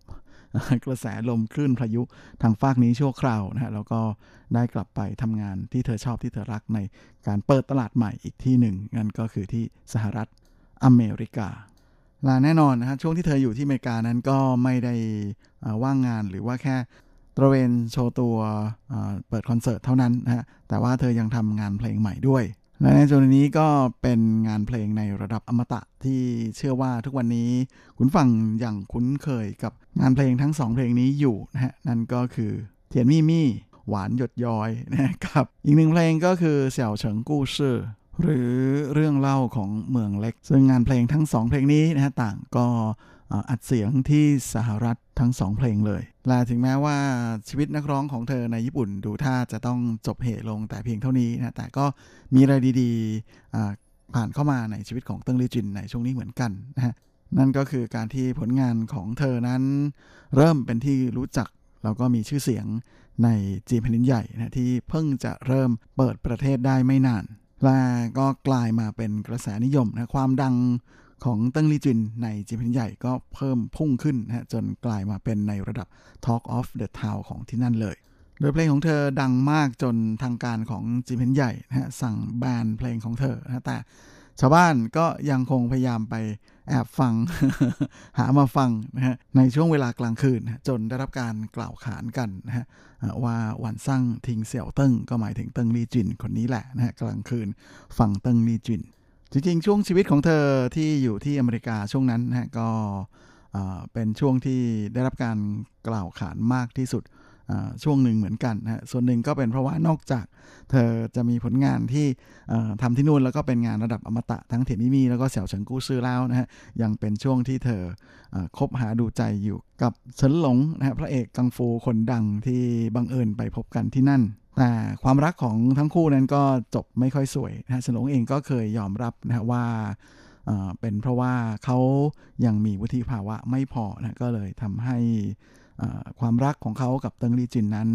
กระแสลมคลื่นพายุทางฟากนี้ชั่วคราวนะฮะแล้วก็ได้กลับไปทำงานที่เธอชอบที่เธอรักในการเปิดตลาดใหม่อีกที่หนึ่งนั่นก็คือที่สหรัฐอเมริกา ละแน่นอนนะฮะช่วงที่เธออยู่ที่อเมริกานั้นก็ไม่ได้ว่างงานหรือว่าแค่ตระเวนโชว์ตัวเปิดคอนเสิร์ตเท่านั้นนะฮะแต่ว่าเธอยังทำงานเพลงใหม่ด้วย และในจนนี้ก็เป็นงานเพลงในระดับอมตะที่เชื่อว่าทุกวันนี้คุณฟังอย่างคุ้นเคยกับงานเพลงทั้งสองเพลงนี้อยู่นะฮะนั่นก็คือเทียนมี่มี่หวานหยดย้อยนะครับอีกหนึ่งเพลงก็คือเสี่ยวเฉิงกู้ชื่อ หรือเรื่องเล่าของเมืองเล็ก ซึ่งงานเพลงทั้งสองเพลงนี้นะฮะต่างก็อัดเสียงที่สหรัฐทั้งสองเพลงเลย และถึงแม้ว่าชีวิตนักร้องของเธอในญี่ปุ่นดูท่าจะต้องจบเหตุลงแต่เพียงเท่านี้นะ แต่ก็มีอะไรดีๆ ผ่านเข้ามาในชีวิตของเติ้งลี่จินในช่วงนี้เหมือนกันนะฮะ นั่นก็คือการที่ผลงานของเธอนั้น เริ่มเป็นที่รู้จักแล้วก็มีชื่อเสียงในจีนแผ่นดินใหญ่นะที่เพิ่งจะเริ่มเปิดประเทศได้ไม่นาน และก็กลายมาเป็นกระแสนิยมนะความดังของเติ้งลี่จินในจีนแผ่นใหญ่ก็เพิ่มพุ่งขึ้นนะจนกลายมาเป็นในระดับ Talk of the Town ของที่นั่นเลย โดยเพลงของเธอดังมากจนทางการของจีนแผ่นใหญ่นะสั่งแบนเพลงของเธอนะแต่ชาวบ้านก็ยังคงพยายามไป แอบฟัง หามาฟังนะฮะในช่วงเวลากลางคืน จนได้รับการกล่าวขานกันนะฮะว่า晚上聽小鄧ก็หมายถึงเติ้งลี่จินคนนี้แหละนะฮะกลางคืนฟังเติ้งลี่จิน จริงๆ ช่วงชีวิตของเธอที่อยู่ที่อเมริกาช่วงนั้นนะก็เป็นช่วงที่ได้รับการกล่าวขานมากที่สุด ช่วงหนึ่งเหมือนกันนะส่วนหนึ่งก็เป็นเพราะว่านอกจาก เธอจะมีผลงานที่ทำที่นู่นแล้วก็เป็นงานระดับอมตะทั้งเถียนมิมีแล้วก็เสี่ยวเฉิงกู้ซื่อแล้วนะฮะยังเป็นช่วงที่เธอคบหาดูใจอยู่กับเฉินหลงนะฮะพระเอกกังฟูคนดังที่บังเอิญไปพบกันที่นั่นแต่ความรักของทั้งคู่นั้นก็จบไม่ค่อยสวยนะเฉินหลงเองก็เคยยอมรับนะว่าเป็นเพราะว่าเขายังมีวุฒิภาวะไม่พอนะก็เลยทำให้ ความรักของเขากับเติงลีจินนั้น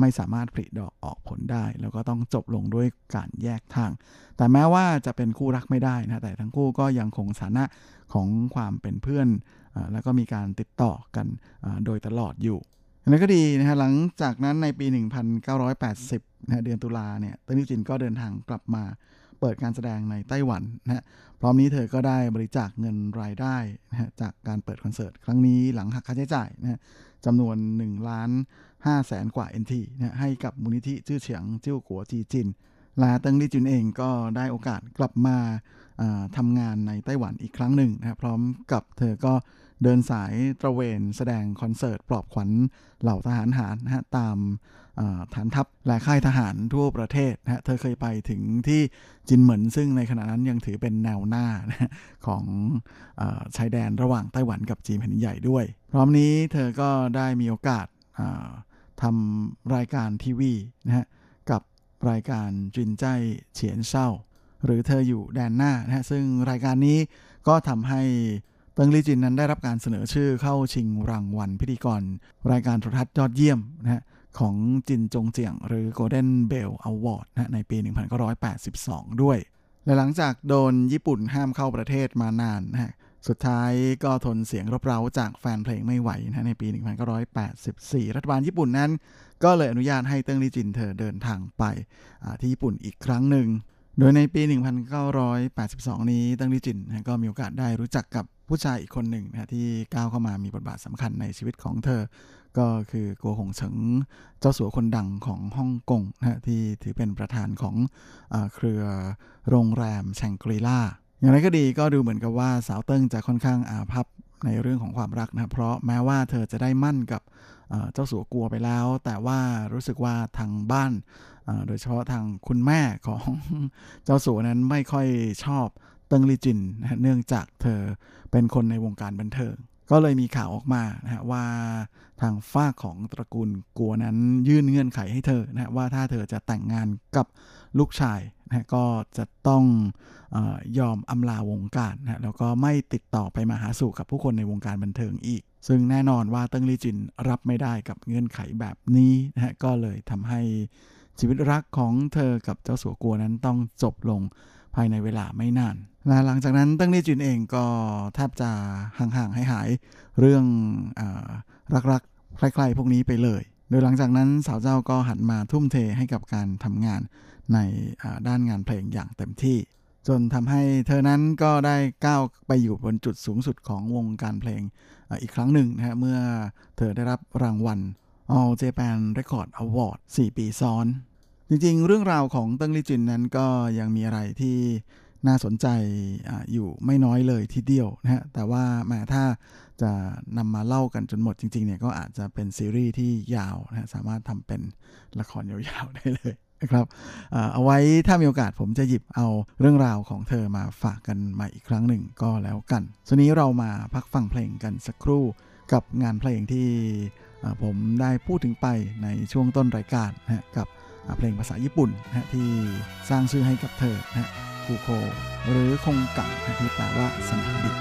ไม่สามารถผลิดอกออกผลได้ แล้วก็ต้องจบลงด้วยการแยกทาง แต่แม้ว่าจะเป็นคู่รักไม่ได้นะแต่ทั้งคู่ก็ยังคงสถานะของความเป็นเพื่อนอแล้วก็มีการติดต่อกันโดยตลอดอยู่นั้นก็ดีนะฮะหลังจากนั้นในปี 1980นะเดือนตุลาเนี่ยเติงลีจินก็เดินทางกลับมา เปิดการแสดงในไต้หวันนะฮะพร้อมนี้เธอก็ได้บริจาคเงินรายได้นะฮะจากการเปิดคอนเสิร์ตครั้งนี้หลังหักค่าใช้จ่ายนะฮะจำนวน1ล้าน5แสนกว่า NT นะให้กับมูลนิธิชื่อเฉียงจิ้วกัวจีจินลาเติงลี่จุนเองก็ได้โอกาสกลับมาทำงานในไต้หวันอีกครั้งหนึ่งนะพร้อมกับเธอก็เดินสายตระเวนแสดงคอนเสิร์ตปลอบขวัญเหล่าทหารหารนะฮะตาม ฐานทัพและค่ายทหารทั่วประเทศนะเธอเคยไปถึงที่จินเหมินซึ่งในขณะนั้นยังถือเป็นแนวหน้านะของอชายแดนระหว่างไต้หวันกับจีนแผ่นใหญ่ด้วย พร้อมนี้เธอก็ได้มีโอกาสทำรายการทีวีนะฮะกับรายการจินใจเฉียนเศร้า หรือเธออยู่แดนหน้านะฮะซึ่งรายการนี้ก็ทำให้เติงลี่จินนั้นได้รับการเสนอชื่อเข้าชิงรางวัลพิธีกร รายการโทรทัศน์ยอดเยี่ยมนะฮะ ของจินจงเจียง หรือ Golden Bell Award นะในปี 1982 ด้วย และหลังจากโดนญี่ปุ่นห้ามเข้าประเทศมานานนะฮะสุดท้ายก็ทนเสียงรบเร้าจากแฟนเพลงไม่ไหวนะในปี 1984 รัฐบาลญี่ปุ่นนั้น ก็เลยอนุญาตให้เติ้งลีจินเธอเดินทางไปที่ญี่ปุ่นอีกครั้งหนึ่ง โดยในปี 1982 นี้เติ้งลีจินก็มีโอกาสได้รู้จักกับผู้ชายอีกคนหนึ่งนะที่ก้าวเข้ามามีบทบาทสำคัญในชีวิตของเธอ ก็คือกัวหงเฉิงเจ้าสัวคนดังของฮ่องกงนะที่ถือเป็นประธานของอเครือโรงแรมแชงกรีล่าอย่างไรก็ดีก็ดูเหมือนกับว่าสาวเติ้งจะค่อนข้างอาภัพในเรื่องของความรักนะเพราะแม้ว่าเธอจะได้มั่นกับเจ้าสัวกลัวไปแล้ว แต่ว่ารู้สึกว่าทางบ้านโดยเฉพาะทางคุณแม่ของเจ้าสัวนั้นไม่ค่อยชอบเติ้งลี่จวินนะเนื่องจากเธอเป็นคนในวงการบันเทิงก็เลยมีข่าวออกมานะฮะว่า ทางฝ่ายของตระกูลกัวนั้นยื่นเงื่อนไขให้เธอนะว่าถ้าเธอจะแต่งงานกับลูกชายนะก็จะต้องยอมอำลาวงการนะแล้วก็ไม่ติดต่อไปมาหาสู่กับผู้คนในวงการบันเทิงอีก ซึ่งแน่นอนว่าเติ้งลี่จวินรับไม่ได้กับเงื่อนไขแบบนี้นะก็เลยทำให้ชีวิตรักของเธอกับเจ้าสัวกัวนั้นต้องจบลงภายในเวลาไม่นานและหลังจากนั้นตั้งนี่จินเองก็แทบจะห่างๆให้หายเรื่องอรัก ๆใกล้ๆพวกนี้ไปเลย โดยหลังจากนั้นสาวเจ้าก็หันมาทุ่มเทให้กับการทำงานในด้านงานเพลงอย่างเต็มที่ จนทำให้เธอนั้นก็ได้ก้าวไปอยู่บนจุดสูงสุดของวงการเพลงอีกครั้งหนึ่งนะฮะเมื่อเธอได้รับรางวัล All Japan Record Award 4 ปีซ้อน จริงๆ เรื่องราวของเติ้งลี่จินนั้นก็ยังมีอะไรที่ น่าสนใจออยู่ไม่น้อยเลยทีเดียวนะฮะ แต่ว่าแม้ถ้าจะนำมาเล่ากันจนหมดจริงๆเนี่ยก็อาจจะเป็นซีรีส์ที่ยาวนะสามารถทำเป็นละครยาวๆได้เลยนะครับเอาไว้ถ้ามีโอกาสผมจะหยิบเอาเรื่องราวของเธอมาฝากกันใหม่อีกครั้งหนึ่งก็แล้วกันส่วนนี้เรามาพักฟังเพลงกันสักครู่กับงานเพลงที่ผมได้พูดถึงไปในช่วงต้นรายการนะกับเพลงภาษาญี่ปุ่นนะที่สร้างชื่อให้กับเธอนะ ฟูโคหรือคงกังที่แปลว่าสนามบิน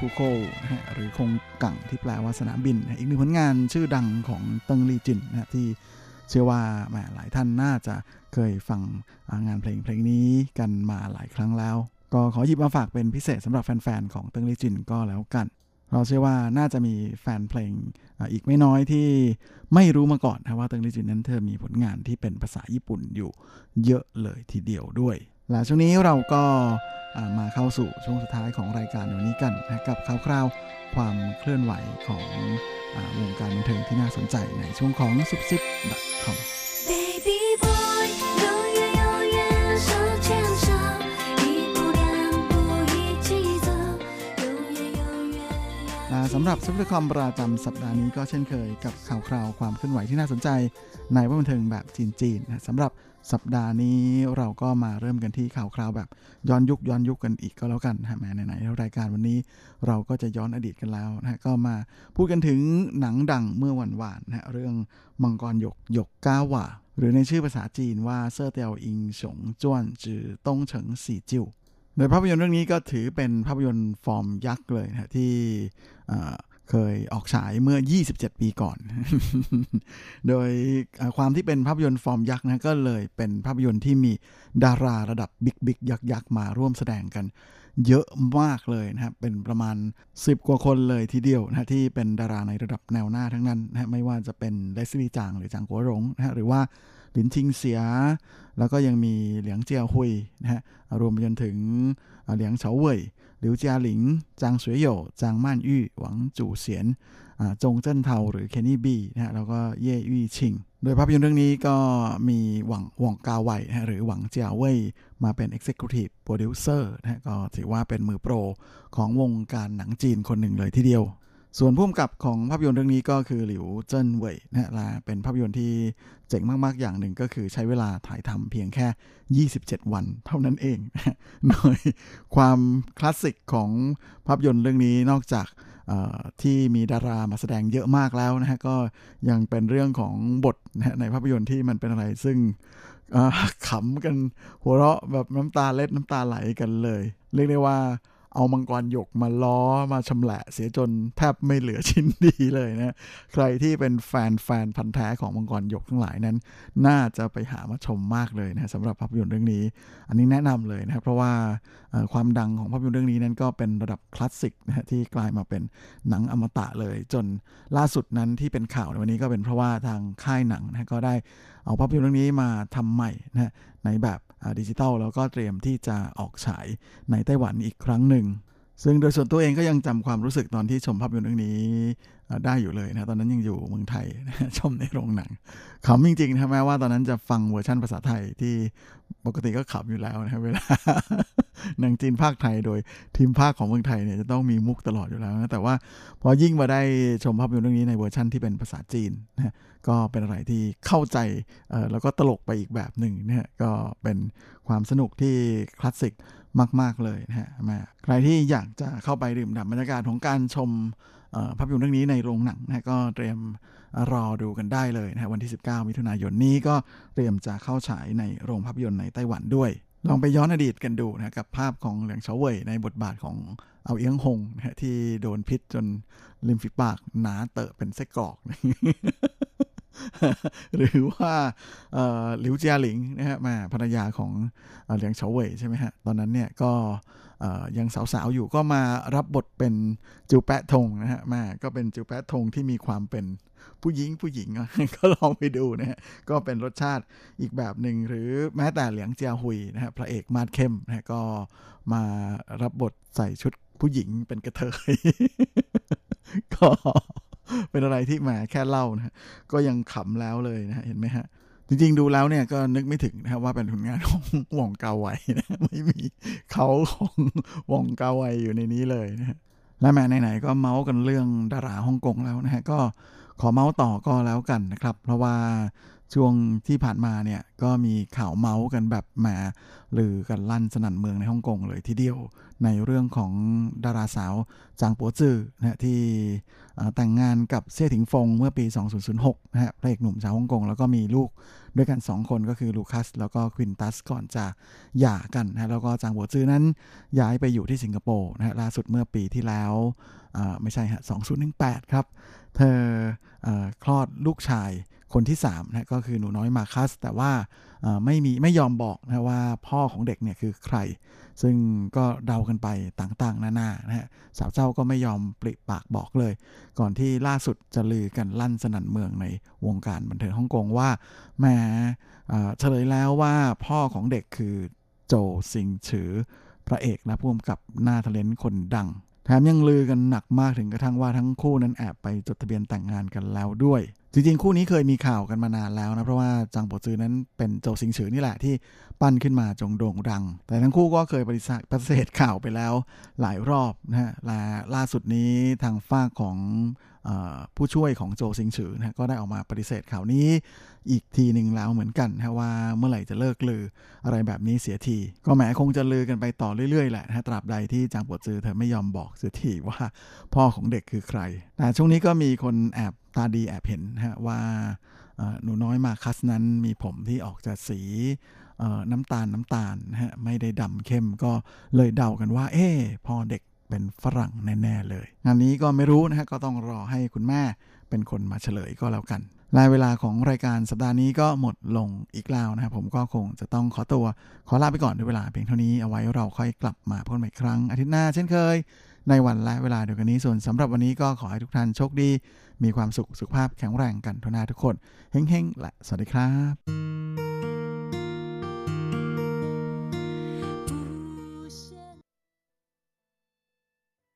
คูโคหรือคงกังที่แปลว่าสนามบิน อีกหนึ่งผลงานชื่อดังของเติงลีจินนะที่เชื่อว่าแหมหลายท่านน่าจะเคยฟังงานเพลงเพลงนี้กันมาหลายครั้งแล้ว ก็ขอหยิบมาฝากเป็นพิเศษสำหรับแฟนๆของเติงลีจินก็แล้วกัน เราเชื่อว่าน่าจะมีแฟนเพลงอีกไม่น้อยที่ไม่รู้มาก่อนนะว่าเติงลีจินนั้นเธอมีผลงานที่เป็นภาษาญี่ปุ่นอยู่เยอะเลยทีเดียวด้วย และช่วงนี้เราก็มาเข้าสู่ช่วงสุดท้ายของรายการวันนี้กันนะกับข่าวคราวความเคลื่อนไหวของอวงการบันเทิงที่น่าสนใจในช่วงของซุปซิป .com สำหรับซุปเปอร์คอมประจำสัปดาห์นี้ก็เช่นเคยกับข่าวคราวความเคลื่อนไหวที่น่าสนใจในวงบันเทิงแบบจีนๆนะสำหรับ สัปดาห์นี้เราก็มาเริ่มกันที่ข่าวคราวแบบย้อนยุคย้อนยุคกันอีกก็แล้วกันนะแม้ไหนๆรายการวันนี้เราก็จะย้อนอดีตกันแล้วนะก็มาพูดกันถึงหนังดังเมื่อวันวานนะเรื่องมังกรหยกหยกก๊าหว่า หรือในชื่อภาษาจีนว่าเซอร์เตียวอิงฉงจ้วนจือต้งเฉิงสี่จิวโดยภาพยนตร์เรื่องนี้ก็ถือเป็นภาพยนตร์ฟอร์มยักษ์เลยนะที่ เคยออกฉายเมื่อ 27 ปีก่อน โดยความที่เป็นภาพยนตร์ฟอร์มยักษ์นะก็เลยเป็นภาพยนตร์ที่มีดาราระดับบิ๊กบิ๊กยักษ์ยักษ์มาร่วมแสดงกัน เยอะมากเลยนะครับ เป็นประมาณ 10 กว่าคนเลยทีเดียวนะที่เป็นดาราในระดับแนวหน้าทั้งนั้นนะไม่ว่าจะเป็นเลสลี่จางหรือจางกั๋วหลงนะฮะหรือว่าหลินชิงเสีย แล้วก็ยังมีเหลียงเจียฮุยนะฮะรวมไปจนถึงเหลียงเฉาเว่ย ลิวจาหลิง จางสวยโยจางม่านยู่หวังจู่เสียนจงเจิ้นเทาหรือเคนนี่บีนะฮะแล้วก็เย่ยี่ชิง โดยภาพยนตร์เรื่องนี้ก็มีหวังหวังกาไวนะฮะหรือหวังเจียเว่ยมาเป็น Executive Producer นะฮะก็ถือว่าเป็นมือโปรของวงการหนังจีนคนหนึ่งเลยทีเดียว ส่วนผู้กำกับของภาพยนตร์เรื่องนี้ก็คือหลิวเจิ้นเว่ยนะฮะเป็นภาพยนตร์ที่เจ๋งมากๆอย่างหนึ่งก็คือใช้เวลาถ่ายทำเพียงแค่ 27 วันเท่านั้นเองโดยความคลาสสิกของภาพยนตร์เรื่องนี้นอกจากที่มีดารามาแสดงเยอะมากแล้วนะฮะก็ยังเป็นเรื่องของบทนะในภาพยนตร์ที่มันเป็นอะไรซึ่งขำกันหัวเราะแบบน้ำตาเล็ดน้ำตาไหลกันเลย เรียกได้ว่า เอามังกรหยกมาล้อมาชำแหละเสียจนแทบไม่เหลือชิ้นดีเลยนะ ใครที่เป็นแฟนแฟนพันธ์แท้ของมังกรหยกทั้งหลายนั้น น่าจะไปหามาชมมากเลยนะสำหรับภาพยนตร์เรื่องนี้ อันนี้แนะนำเลยนะครับ เพราะว่าความดังของภาพยนตร์เรื่องนี้นั้นก็เป็นระดับคลาสสิกนะฮะที่กลายมาเป็นหนังอมตะเลย จนล่าสุดนั้นที่เป็นข่าวในวันนี้ก็เป็นเพราะว่าทางค่ายหนังนะก็ได้เอาภาพยนตร์เรื่องนี้มาทำใหม่นะในแบบ ดิจิตอลแล้วก็เตรียมที่จะออกฉายในไต้หวันอีกครั้งหนึ่ง ซึ่งโดยส่วนตัวเองก็ยังจำความรู้สึกตอนที่ชมภาพยนตร์เรื่องนี้ได้อยู่เลยนะตอนนั้นยังอยู่เมืองไทยชมในโรงหนังขำจริงๆนะแม้ว่าตอนนั้นจะฟังเวอร์ชันภาษาไทยที่ปกติก็ขำอยู่แล้วนะเวลา หนังจีนภาคไทยโดยทีมภาคของเมืองไทยเนี่ยจะต้องมีมุกตลอดอยู่แล้วนะแต่ว่าพอยิ่งมาได้ชมภาพยนตร์เรื่องนี้ในเวอร์ชันที่เป็นภาษาจีนนะก็เป็นอะไรที่เข้าใจแล้วก็ตลกไปอีกแบบหนึ่งนะฮะก็เป็นความสนุกที่คลาสสิกมาก ๆ เลยนะฮะมาใครที่อยากจะเข้าไปดื่มด่ำบรรยากาศของการชมภาพยนตร์เรื่องนี้ในโรงหนังนะก็เตรียมรอดูกันได้เลยนะวันที่ 19 มิถุนายนนี้ก็เตรียมจะเข้าฉายในโรงภาพยนตร์ในไต้หวันด้วย ลองไปย้อนอดีตกันดูนะกับภาพของเหลียงเฉาเว่ยในบทบาทของเอาเอียงหงนะที่โดนพิษจนริมฝีปากหนาเตอะเป็นไส้กรอก หรือว่าหลิวเจียหลิงนะฮะมาภรรยาของเหลียงเฉาเว่ยใช่ไหมฮะตอนนั้นเนี่ยก็ยังสาวๆอยู่ก็มารับบทเป็นจิวแปะทงนะฮะมาก็เป็นจิวแปะทงที่มีความเป็น ผู้หญิงผู้หญิงก็ลองไปดูนะฮะก็เป็นรสชาติอีกแบบหนึ่งหรือแม้แต่เหลียงเจียหุยนะฮะพระเอกมาดเข้มนะฮะก็มารับบทใส่ชุดผู้หญิงเป็นกระเทยก็เป็นอะไรที่มาแค่เล่านะก็ยังขำแล้วเลยนะเห็นไหมฮะจริง ๆ ดูแล้วเนี่ยก็นึกไม่ถึงนะครับว่าเป็นผลงานของวองกาไวนะไม่มีเขาของวองกาไวอยู่ในนี้เลยนะและแม้ไหนๆก็เมาส์กันเรื่องดาราฮ่องกงแล้วนะฮะก็ ขอเมาส์ต่อก็แล้วกันนะครับ เพราะว่าช่วงที่ผ่านมาเนี่ยก็มีข่าวเมาส์กันแบบแหมลือกันลั่นสนั่นเมืองในฮ่องกงเลยทีเดียว ในเรื่องของดาราสาวจางปัวจื้อนะที่แต่งงานกับเซี่ยถิงฟงเมื่อปี 2006นะฮะพระเอกหนุ่มชาวฮ่องกงแล้วก็มีลูก ด้วยกัน 2 คนก็คือลูคัสแล้วก็ควินตัสก่อนจะหย่ากันนะแล้วก็จางบัวจื้อนั้นย้ายไปอยู่ที่สิงคโปร์นะฮะล่าสุดเมื่อปีที่แล้วไม่ใช่ฮะ2018 ครับ เธออคลอดลูกชาย คนที่3นะก็คือหนูน้อยมาคัส แต่ว่าไม่มีไม่ยอมบอกนะว่าพ่อของเด็กเนี่ยคือใคร ซึ่งก็เดากันไปต่างๆ นานานะฮะสาวเจ้าก็ไม่ยอมปริปากบอกเลย ก่อนที่ล่าสุดจะลือกันลั่นสนั่นเมืองในวงการบันเทิงฮ่องกงว่าแหมเฉลยแล้วว่าพ่อของเด็กคือโจซิงฉือพระเอกนะพ่วงกับหน้าทะเลนคนดังแถมยังลือกันหนักมากถึงกระทั่งว่าทั้งคู่นั้นแอบไปจดทะเบียนแต่งงานกันแล้วด้วย จริงๆ คู่นี้เคยมีข่าวกันมานานแล้วนะ เพราะว่าจังปซือนั้นเป็นโจซิงฉือนี่แหละที่ปั้นขึ้นมาจงโด่งดัง แต่ทั้งคู่ก็เคยปฏิเสธข่าวไปแล้วหลายรอบนะฮะและล่าสุดนี้ทางฝ้าของอผู้ช่วยของโจซิงฉือนะก็ได้ออกมาปฏิเสธข่าวนี้ อีกทีหนึ่งแล้วเหมือนกันนะว่าเมื่อไหร่จะเลิกลืออะไรแบบนี้เสียที ก็แหมคงจะลือกันไปต่อเรื่อยๆแหละนะตราบใดที่จางปวดซือเธอไม่ยอมบอกเสียทีว่าพ่อของเด็กคือใคร แต่ช่วงนี้ก็มีคนแอบตาดีแอบเห็นฮะว่าหนูน้อยมาคัสนั้นมีผมที่ออกจะสีน้ำตาลน้ำตาลนะฮะไม่ได้ดำเข้มก็เลยเดากันว่า เอ๊พ่อเด็กเป็นฝรั่งแน่ ๆ เลย งานนี้ก็ไม่รู้นะฮะก็ต้องรอให้คุณแม่เป็นคนมาเฉลยก็แล้วกัน ลายเวลาของรายการสัปดาห์นี้ก็หมดลงอีกแล้วนะครับผมก็คงจะต้องขอตัวขอลาไปก่อนด้วยเวลาเพียงเท่านี้เอาไว้เราค่อยกลับมาพบกันใหม่ครั้งอาทิตย์หน้าเช่นเคย ในวันและเวลาเดียวกันนี้ส่วนสำหรับวันนี้ก็ขอให้ทุกท่านโชคดี มีความสุขสุขภาพแข็งแรงกันทุกนาทุกคนเฮ้งๆและสวัสดีครับ